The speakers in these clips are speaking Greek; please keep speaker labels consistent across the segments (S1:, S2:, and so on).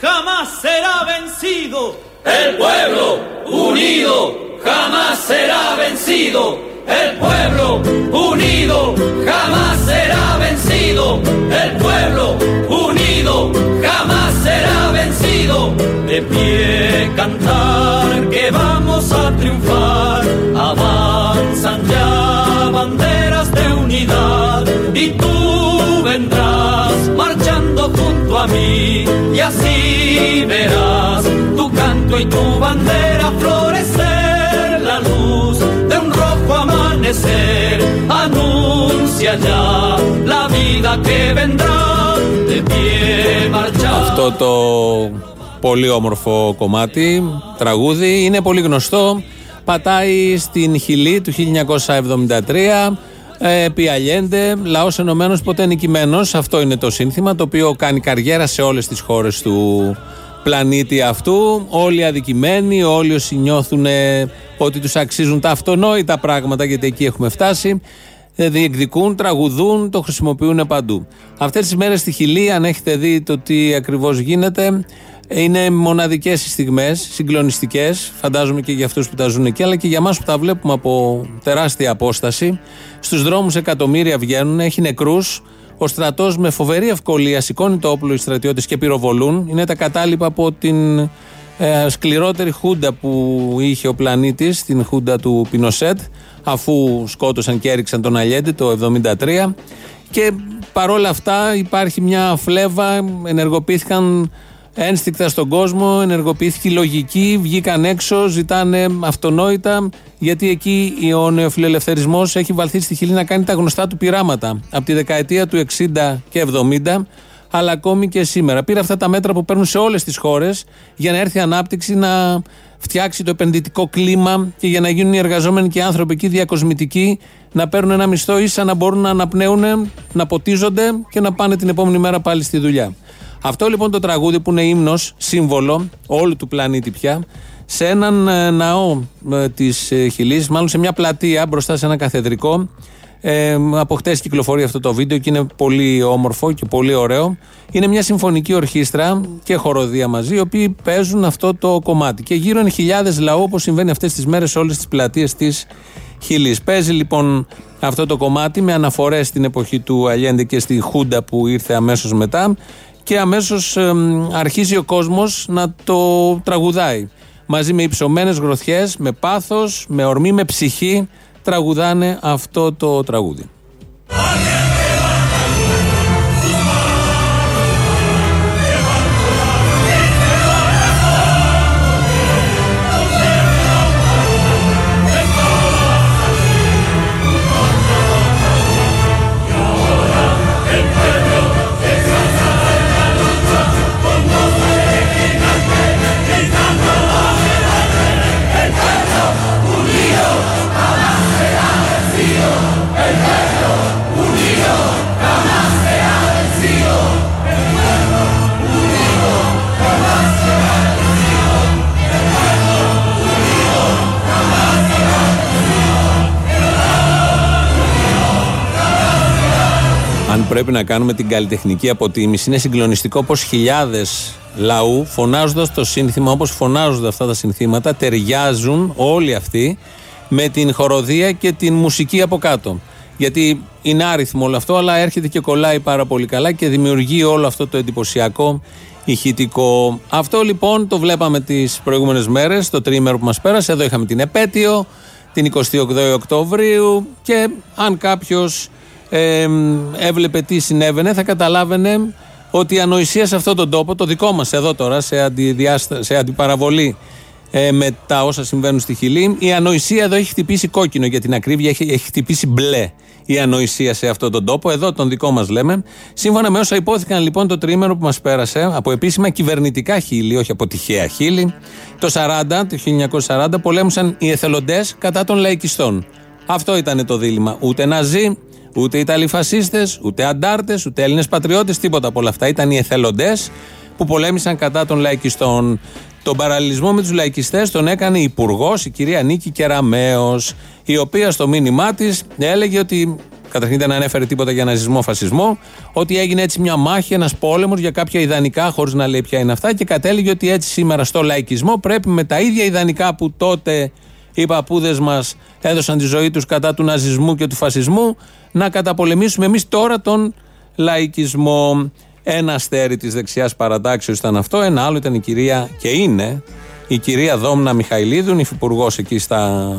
S1: jamás será vencido.
S2: El pueblo unido jamás será vencido. El pueblo unido jamás será vencido. El pueblo unido jamás será vencido. De pie cantar que vamos a triunfar. Avanzan ya banderas de unidad y tú vendrás marchando junto a mí y así verás tu canto y tu bandera florecer la luz de un rojo amanecer anuncia ya la vida que vendrá de pie marchar
S3: Αυτό το πολύ όμορφο κομμάτι, τραγούδι, είναι πολύ γνωστό. Πατάει στην Χιλή του 1973 ε, επί Αλιέντε, λαός ενωμένος ποτέ νικημένος. Αυτό είναι το σύνθημα το οποίο κάνει καριέρα σε όλες τις χώρες του πλανήτη αυτού. Όλοι αδικημένοι, όλοι όσοι νιώθουν ε, ότι τους αξίζουν τα αυτονόητα πράγματα γιατί εκεί έχουμε φτάσει. ε, Διεκδικούν, τραγουδούν, το χρησιμοποιούν παντού. Αυτές τις μέρες στη Χιλή, αν έχετε δει το τι ακριβώς γίνεται, είναι μοναδικές οι στιγμές, συγκλονιστικές. Φαντάζομαι και για αυτούς που τα ζουν εκεί, αλλά και για εμά που τα βλέπουμε από τεράστια απόσταση. Στους δρόμους εκατομμύρια βγαίνουν, έχει νεκρούς. Ο στρατός με φοβερή ευκολία σηκώνει το όπλο οι στρατιώτες και πυροβολούν. Είναι τα κατάλοιπα από την ε, σκληρότερη χούντα που είχε ο πλανήτης, την χούντα του Πινοσέτ, αφού σκότωσαν και έριξαν τον Αλιέντε το 1973. Και παρόλα αυτά υπάρχει μια φλέβα, ενεργοποιήθηκαν ένστικτα στον κόσμο, ενεργοποιήθηκε η λογική, βγήκαν έξω, ζητάνε αυτονόητα, γιατί εκεί ο νεοφιλελευθερισμός έχει βαλθεί στη χειλή να κάνει τα γνωστά του πειράματα. Από τη δεκαετία του 60 και 70, αλλά ακόμη και σήμερα. Πήρε αυτά τα μέτρα που παίρνουν σε όλες τις χώρες για να έρθει η ανάπτυξη να φτιάξει το επενδυτικό κλίμα και για να γίνουν οι εργαζόμενοι και οι άνθρωποι εκεί διακοσμητικοί, να παίρνουν ένα μισθό ίσα να μπορούν να αναπνέουν, να ποτίζονται και να πάνε την επόμενη μέρα πάλι στη δουλειά. Αυτό λοιπόν το τραγούδι που είναι ύμνος, σύμβολο όλου του πλανήτη πια, σε έναν ε, ναό ε, της ε, Χιλής, μάλλον σε μια πλατεία μπροστά σε ένα καθεδρικό. Ε, από χτες κυκλοφορεί αυτό το βίντεο και είναι πολύ όμορφο και πολύ ωραίο. Είναι μια συμφωνική ορχήστρα και χοροδία μαζί, οι οποίοι παίζουν αυτό το κομμάτι. Και γύρω είναι χιλιάδες λαού, όπως συμβαίνει αυτές τις μέρες σε όλες τις πλατείες της Χιλής. Παίζει λοιπόν αυτό το κομμάτι με αναφορές στην εποχή του Αλιέντε και στη Χούντα που ήρθε αμέσως μετά και αμέσως αρχίζει ο κόσμος να το τραγουδάει. Μαζί με υψωμένες γροθιές, με πάθος, με ορμή, με ψυχή τραγουδάνε αυτό το τραγούδι. Πρέπει να κάνουμε την καλλιτεχνική αποτίμηση, είναι συγκλονιστικό πως χιλιάδες λαού φωνάζοντας το σύνθημα, όπως φωνάζονται αυτά τα συνθήματα, ταιριάζουν όλοι αυτοί με την χοροδία και την μουσική από κάτω. Γιατί είναι άριθμο όλο αυτό, αλλά έρχεται και κολλάει πάρα πολύ καλά και δημιουργεί όλο αυτό το εντυπωσιακό ηχητικό. Αυτό λοιπόν το βλέπαμε τις προηγούμενες μέρες, το τρίμερο που μας πέρασε. Εδώ είχαμε την επέτειο, την 28 Οκτωβρίου και αν κάποιος ε, έβλεπε τι συνέβαινε, θα καταλάβαινε ότι η ανοησία σε αυτόν τον τόπο, το δικό μας εδώ τώρα, σε, αντιδιάστα, σε αντιπαραβολή ε, με τα όσα συμβαίνουν στη Χιλή, η ανοησία εδώ έχει χτυπήσει κόκκινο για την ακρίβεια, έχει, έχει χτυπήσει μπλε η ανοησία σε αυτόν τον τόπο. Εδώ τον δικό μας λέμε. Σύμφωνα με όσα υπόθηκαν λοιπόν το τρίμερο που μας πέρασε από επίσημα κυβερνητικά χείλη, όχι από τυχαία χείλη, το 40, το 1940 πολέμουσαν οι εθελοντές κατά των λαϊκιστών. Αυτό ήταν το δίλημα. Ούτε ναζί, Ούτε Ιταλοί φασίστες, ούτε αντάρτες, ούτε Έλληνες πατριώτες, τίποτα από όλα αυτά. Ήταν οι εθελοντές που πολέμησαν κατά των λαϊκιστών. Τον παραλληλισμό με τους λαϊκιστές τον έκανε υπουργός, η κυρία Νίκη Κεραμέο, η οποία στο μήνυμά της έλεγε ότι καταρχήν δεν ανέφερε τίποτα για ναζισμό, φασισμό, ότι έγινε έτσι μια μάχη, ένας πόλεμος για κάποια ιδανικά, χωρίς να λέει ποια είναι αυτά, και κατέληγε ότι έτσι σήμερα στο λαϊκισμό πρέπει με τα ίδια ιδανικά που τότε οι παππούδες μας έδωσαν τη ζωή τους κατά του ναζισμού και του φασισμού, να καταπολεμήσουμε εμείς τώρα τον λαϊκισμό. Ένα αστέρι της δεξιάς παρατάξεως ήταν αυτό, ένα άλλο ήταν η κυρία, και είναι η κυρία Δόμνα Μιχαηλίδου, υφυπουργός εκεί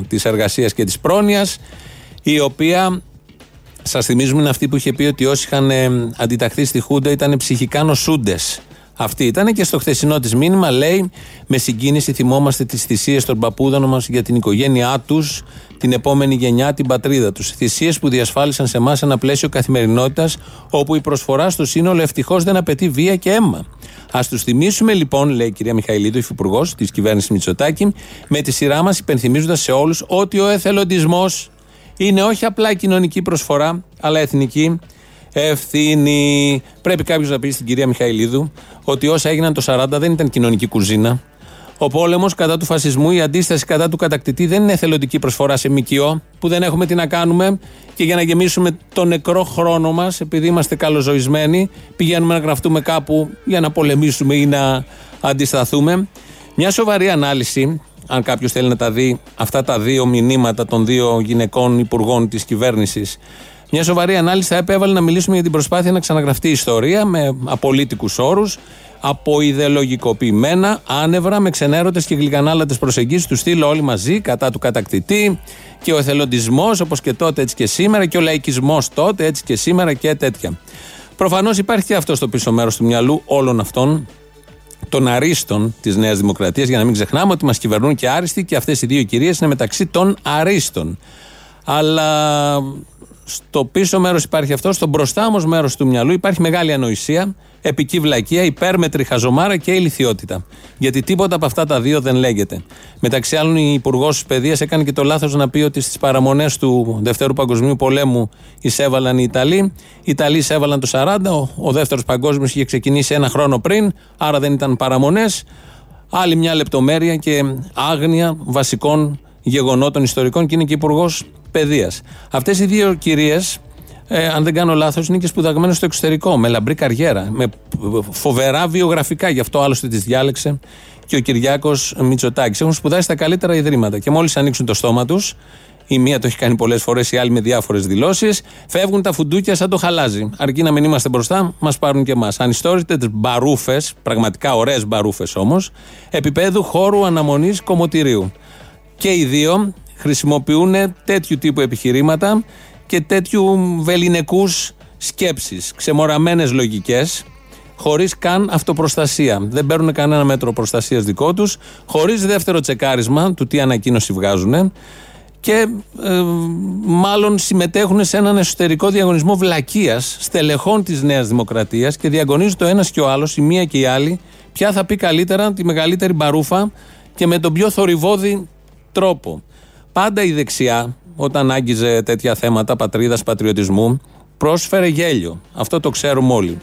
S3: της εργασίας και της πρόνοιας, η οποία σας θυμίζουμε είναι αυτή που είχε πει ότι όσοι είχαν ε, αντιταχθεί στη Χούντα ήταν ψυχικά νοσούντες. Αυτή ήταν και στο χθεσινό της μήνυμα λέει: Με συγκίνηση θυμόμαστε τις θυσίες των παππούδων μας για την οικογένειά τους, την επόμενη γενιά, την πατρίδα τους. Θυσίες που διασφάλισαν σε εμάς ένα πλαίσιο καθημερινότητας όπου η προσφορά στο σύνολο ευτυχώς δεν απαιτεί βία και αίμα. Α τους θυμίσουμε λοιπόν, λέει η κυρία Μιχαηλίδου, υφυπουργός της κυβέρνησης Μητσοτάκη, με τη σειρά μας υπενθυμίζοντας σε όλους ότι ο εθελοντισμός είναι όχι απλά κοινωνική προσφορά, αλλά εθνική ευθύνη. Πρέπει κάποιος να πει στην κυρία Μιχαηλίδου ότι όσα έγιναν το 40 δεν ήταν κοινωνική κουζίνα. Ο πόλεμος κατά του φασισμού, η αντίσταση κατά του κατακτητή δεν είναι εθελοντική προσφορά σε ΜΚΟ που δεν έχουμε τι να κάνουμε και για να γεμίσουμε το νεκρό χρόνο μας, επειδή είμαστε καλοζωισμένοι, πηγαίνουμε να γραφτούμε κάπου για να πολεμήσουμε ή να αντισταθούμε. Μια σοβαρή ανάλυση, αν κάποιος θέλει να τα δει αυτά τα δύο μηνύματα των δύο γυναικών υπουργών της κυβέρνησης μια σοβαρή ανάλυση θα επέβαλε να μιλήσουμε για την προσπάθεια να ξαναγραφτεί η ιστορία με απολύτικους όρους, αποειδεολογικοποιημένα, άνευρα, με ξενέρωτες και γλυκανάλατες προσεγγίσεις τους στυλ όλοι μαζί κατά του κατακτητή και ο εθελοντισμός όπως και τότε έτσι και σήμερα και ο λαϊκισμός τότε έτσι και σήμερα και τέτοια. Προφανώς υπάρχει και αυτό στο πίσω μέρος του μυαλού όλων αυτών των αρίστων της Νέας Δημοκρατίας, για να μην ξεχνάμε ότι μας κυβερνούν και άριστοι και αυτές οι δύο κυρίες είναι μεταξύ των αρίστων. Αλλά στο πίσω μέρος υπάρχει αυτό, στο μπροστά όμως μέρος του μυαλού υπάρχει μεγάλη ανοησία, επική βλακεία, υπέρμετρη χαζομάρα και ηλικιότητα. Γιατί τίποτα από αυτά τα δύο δεν λέγεται. Μεταξύ άλλων, η Υπουργός τη Παιδείας έκανε και το λάθος να πει ότι στις παραμονές του Δευτέρου Παγκοσμίου Πολέμου εισέβαλαν οι Ιταλοί. Οι Ιταλοί εισέβαλαν το 40, ο, ο Δεύτερος Παγκόσμιος είχε ξεκινήσει ένα χρόνο πριν, άρα δεν ήταν παραμονές. Άλλη μια λεπτομέρεια και άγνοια βασικών γεγονότων ιστορικών και είναι και υπουργός παιδείας. Αυτές οι δύο κυρίες, ε, αν δεν κάνω λάθος, είναι και σπουδαγμένες στο εξωτερικό, με λαμπρή καριέρα, με φοβερά βιογραφικά. Γι' αυτό άλλωστε τις διάλεξε και ο Κυριάκος Μητσοτάκης. Έχουν σπουδάσει στα καλύτερα ιδρύματα και μόλις ανοίξουν το στόμα τους, η μία το έχει κάνει πολλές φορές, η άλλη με διάφορες δηλώσεις. Φεύγουν τα φουντούκια σαν το χαλάζι. Αρκεί να μην είμαστε μπροστά, μας πάρουν και εμάς. Ανιστόρητες μπαρούφες, πραγματικά ωραίες μπαρούφες όμως, επίπεδου χώρου αναμονής κομμωτηρίου. Και οι δύο χρησιμοποιούν τέτοιου τύπου επιχειρήματα και τέτοιου βεληνικούς σκέψεις, ξεμοραμένες λογικές, χωρίς καν αυτοπροστασία. Δεν παίρνουν κανένα μέτρο προστασίας δικό τους, χωρίς δεύτερο τσεκάρισμα του τι ανακοίνωση βγάζουν και ε, μάλλον συμμετέχουν σε έναν εσωτερικό διαγωνισμό βλακείας στελεχών της Νέας Δημοκρατίας και διαγωνίζεται ο ένας και ο άλλος, η μία και η άλλη, ποια θα πει καλύτερα τη μεγαλύτερη μπαρούφα και με τον πιο θορυβόδη τρόπο. Πάντα η δεξιά, όταν άγγιζε τέτοια θέματα πατρίδας, πατριωτισμού, πρόσφερε γέλιο. Αυτό το ξέρουμε όλοι.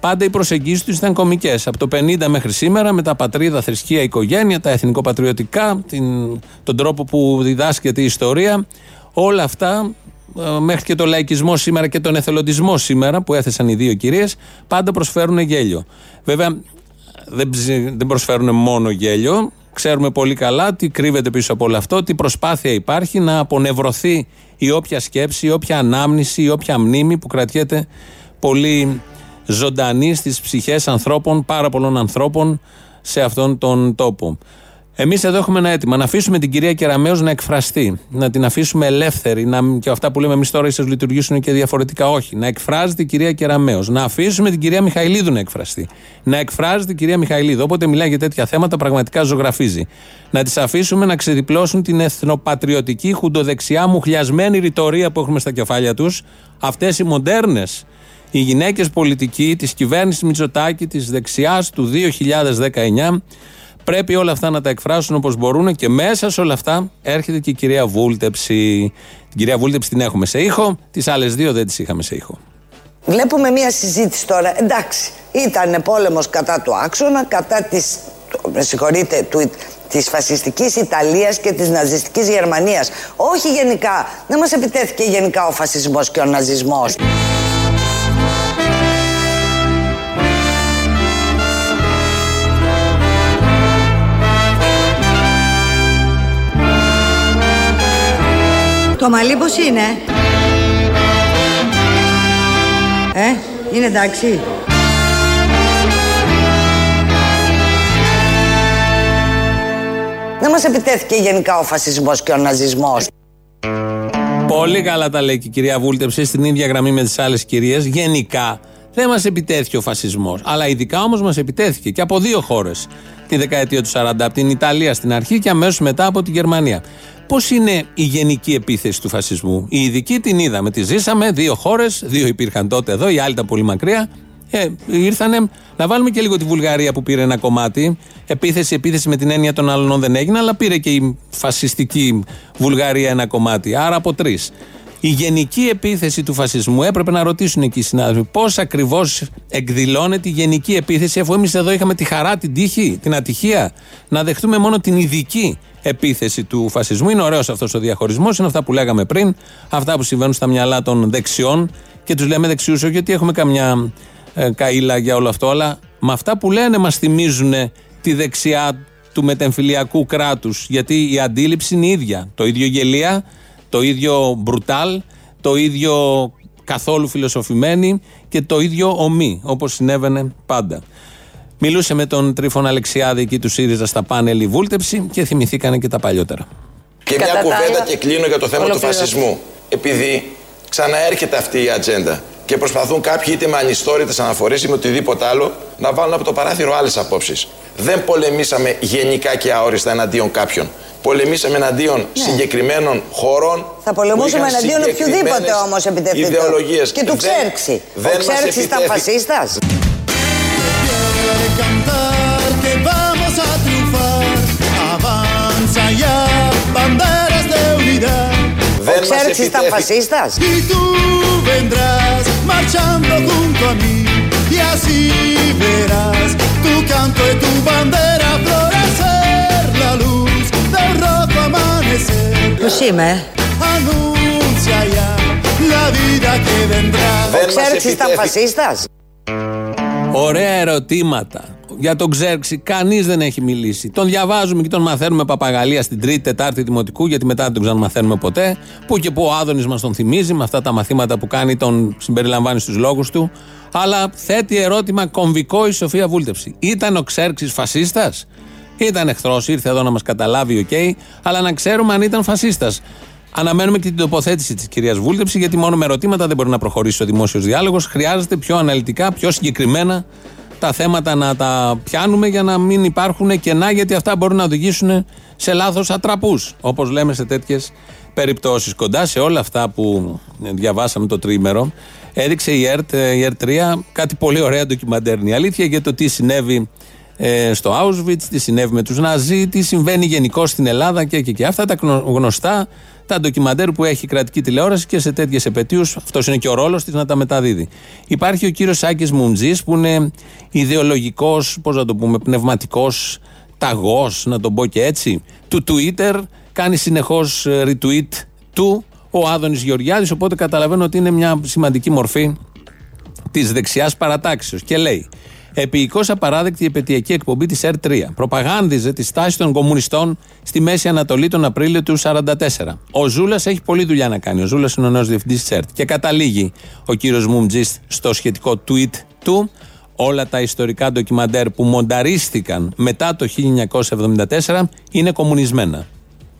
S3: Πάντα οι προσεγγίσεις τους ήταν κομικές. Από το 50 μέχρι σήμερα, με τα πατρίδα, θρησκεία, οικογένεια, τα εθνικοπατριωτικά, την, τον τρόπο που διδάσκεται η ιστορία, όλα αυτά ε, μέχρι και το λαϊκισμό σήμερα και τον εθελοντισμό σήμερα που έθεσαν οι δύο κυρίες, πάντα προσφέρουν γέλιο. Βέβαια, δεν, δεν προσφέρουν μόνο γέλιο, Ξέρουμε πολύ καλά τι κρύβεται πίσω από όλο αυτό, τι προσπάθεια υπάρχει να απονευρωθεί η όποια σκέψη, η όποια ανάμνηση, η όποια μνήμη που κρατιέται πολύ ζωντανή στις ψυχές ανθρώπων, πάρα πολλών ανθρώπων σε αυτόν τον τόπο. Εμείς εδώ έχουμε ένα αίτημα να αφήσουμε την κυρία Κεραμέως να εκφραστεί, να την αφήσουμε ελεύθερη. Να, και αυτά που λέμε εμείς τώρα ίσως λειτουργήσουν και διαφορετικά. Όχι. Να εκφράζεται η κυρία Κεραμέως. Να αφήσουμε την κυρία Μιχαηλίδου να εκφραστεί. Να εκφράζεται η κυρία Μιχαηλίδου. Όποτε μιλάει για τέτοια θέματα, πραγματικά ζωγραφίζει. Να τις αφήσουμε να ξεδιπλώσουν την εθνοπατριωτική, χουντοδεξιά, μουχλιασμένη ρητορία που έχουμε στα κεφάλια τους. Αυτές οι μοντέρνες οι γυναίκες πολιτικοί της κυβέρνησης Μητσοτάκη, της δεξιάς του 2019 Πρέπει όλα αυτά να τα εκφράσουν όπως μπορούν και μέσα σε όλα αυτά έρχεται και η κυρία Βούλτεψη. Την κυρία Βούλτεψη την έχουμε σε ήχο, τις άλλες δύο δεν τις είχαμε σε ήχο.
S4: Βλέπουμε μια συζήτηση τώρα. Εντάξει, ήταν πόλεμος κατά του άξονα, κατά της. Με συγχωρείτε, του, της φασιστικής Ιταλίας και της ναζιστικής Γερμανίας. Όχι γενικά, δεν μας επιτέθηκε γενικά ο φασισμός και ο ναζισμός.
S5: Το μαλλί πώς είναι; Ε, είναι εντάξει.
S4: Δεν μας επιτέθηκε γενικά ο φασισμός και ο ναζισμός.
S3: Πολύ καλά τα λέει και η κυρία Βούλτεψη στην ίδια γραμμή με τις άλλες κυρίες. Γενικά δεν μας επιτέθηκε ο φασισμός. Αλλά ειδικά όμως μας επιτέθηκε και από δύο χώρες τη δεκαετία του 40. Από την Ιταλία στην αρχή και αμέσως μετά από τη Γερμανία. Πώς είναι η γενική επίθεση του φασισμού; Η ειδική την είδαμε, τη ζήσαμε. Δύο χώρες, δύο υπήρχαν τότε εδώ, η άλλη ήταν πολύ μακριά. Ε, ήρθανε να βάλουμε και λίγο τη Βουλγαρία που πήρε ένα κομμάτι. Επίθεση, επίθεση με την έννοια των άλλων δεν έγινε, αλλά πήρε και η φασιστική Βουλγαρία ένα κομμάτι. Άρα από τρεις. Η γενική επίθεση του φασισμού έπρεπε να ρωτήσουν εκεί οι συνάδελφοι πώς ακριβώς εκδηλώνεται η γενική επίθεση, αφού εμείς εδώ είχαμε τη χαρά, την τύχη, την ατυχία να δεχτούμε μόνο την ειδική επίθεση του φασισμού. Είναι ωραίος αυτός ο διαχωρισμός, είναι αυτά που λέγαμε πριν, αυτά που συμβαίνουν στα μυαλά των δεξιών και τους λέμε δεξιούς, όχι γιατί έχουμε καμιά ε, καήλα για όλο αυτό, αλλά με αυτά που λένε μας θυμίζουν τη δεξιά του μετεμφυλιακού κράτους. Γιατί η αντίληψη είναι η ίδια. Το ίδιο γελία, το ίδιο μπρουτάλ, το ίδιο καθόλου φιλοσοφημένη και το ίδιο ομή, όπως συνέβαινε πάντα. Μιλούσε με τον Τρίφων Αλεξιάδη εκεί τους ΣΥΡΙΖΑ στα πάνελ η βούλτεψη και θυμηθήκανε και τα παλιότερα.
S6: Και μια κουβέντα και κλείνω για το θέμα του φασισμού. Επειδή ξαναέρχεται αυτή η ατζέντα και προσπαθούν κάποιοι είτε με ανιστόρητες αναφορές ή με οτιδήποτε άλλο να βάλουν από το παράθυρο άλλες απόψεις. Δεν πολεμήσαμε γενικά και αόριστα εναντίον κάποιων. Πολεμήσαμε εναντίον ναι. συγκεκριμένων χωρών.
S4: Θα πολεμούσαμε εναντίον οποιοδήποτε όμως επιτευχθεί.
S6: Ιδεολογίες.
S4: Και του Ξέρξη. Ο Ξέρξης ήταν φασίστας. Ο Ξέρξης ήταν φασίστας. Marchando junto a mí y así verás tu canto y tu bandera florecer la luz del rojo amanecer. Πώς είμαι, Anuncia ya la vida que vendrá. Ο Ξέρξης ήταν φασίστας.
S3: Ωραία ερωτήματα. Για τον Ξέρξη, κανείς δεν έχει μιλήσει. Τον διαβάζουμε και τον μαθαίνουμε παπαγαλία στην Τρίτη, Τετάρτη Δημοτικού, γιατί μετά δεν τον ξαναμαθαίνουμε ποτέ. Που και που ο Άδωνης μας τον θυμίζει με αυτά τα μαθήματα που κάνει, τον συμπεριλαμβάνει στους λόγους του. Αλλά θέτει ερώτημα κομβικό η Σοφία Βούλτεψη. Ήταν ο Ξέρξης φασίστας, ήταν εχθρός, ήρθε εδώ να μας καταλάβει, ok, okay, αλλά να ξέρουμε αν ήταν φασίστας. Αναμένουμε και την τοποθέτηση της κυρίας Βούλτεψη, γιατί μόνο με ερωτήματα δεν μπορεί να προχωρήσει ο δημόσιος διάλογος. Χρειάζεται πιο αναλυτικά, πιο συγκεκριμένα τα θέματα να τα πιάνουμε για να μην υπάρχουν κενά, γιατί αυτά μπορούν να οδηγήσουν σε λάθος ατραπούς. Όπως λέμε σε τέτοιες περιπτώσεις. Κοντά σε όλα αυτά που διαβάσαμε το τρίμερο, έδειξε η ΕΡΤ, η ΕΡΤ 3 κάτι πολύ ωραία ντοκιμαντέρ. Η αλήθεια για το τι συνέβη ε, στο Auschwitz, τι συνέβη με τους Ναζί, τι συμβαίνει γενικώ στην Ελλάδα και, και, και. Αυτά τα γνωστά τα ντοκιμαντέρ που έχει η κρατική τηλεόραση και σε τέτοιες επαιτίους, αυτός είναι και ο ρόλος της να τα μεταδίδει. Υπάρχει ο κύριος Σάκης Μουντζής που είναι ιδεολογικός, πώς να το πούμε, πνευματικός ταγός, να τον πω και έτσι, του Twitter. Κάνει συνεχώς ε, retweet του ο Άδωνης Γεωργιάδης. Οπότε καταλαβαίνω ότι είναι μια σημαντική μορφή της δεξιάς παρατάξεως. Και λέει, Επίοικο απαράδεκτη η επαιτειακή εκπομπή της ΕΡ3. Προπαγάνδιζε τη στάση των κομμουνιστών στη Μέση Ανατολή τον Απρίλιο του 1944. Ο Ζούλας έχει πολλή δουλειά να κάνει. Ο Ζούλας είναι ο νέος διευθυντής της ΕΡΤ. Και καταλήγει ο κύριος Μουμτζής στο σχετικό tweet του. Όλα τα ιστορικά ντοκιμαντέρ που μονταρίστηκαν μετά το 1974 είναι κομμουνισμένα.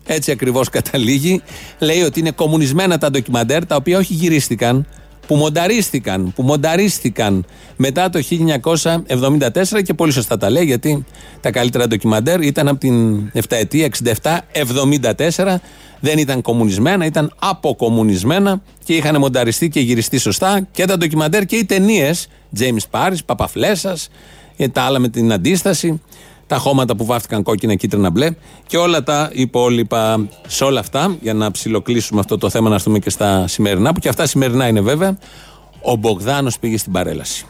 S3: Έτσι ακριβώς καταλήγει. Λέει ότι είναι κομμουνισμένα τα ντοκιμαντέρ τα οποία όχι γυρίστηκαν, που μονταρίστηκαν, που μονταρίστηκαν μετά το 1974 και πολύ σωστά τα λέει γιατί τα καλύτερα ντοκιμαντέρ ήταν από την 7 ετία 67-74 δεν ήταν κομμουνισμένα, ήταν αποκομμουνισμένα και είχαν μονταριστεί και γυριστεί σωστά και τα ντοκιμαντέρ και οι ταινίες James Paris, Παπαφλέσας τα άλλα με την αντίσταση τα χώματα που βάφτηκαν κόκκινα, κίτρινα, μπλε και όλα τα υπόλοιπα. Σε όλα αυτά, για να ψιλοκλείσουμε αυτό το θέμα, να έρθουμε και στα σημερινά, που και αυτά σημερινά είναι βέβαια, ο Μπογδάνος πήγε στην παρέλαση.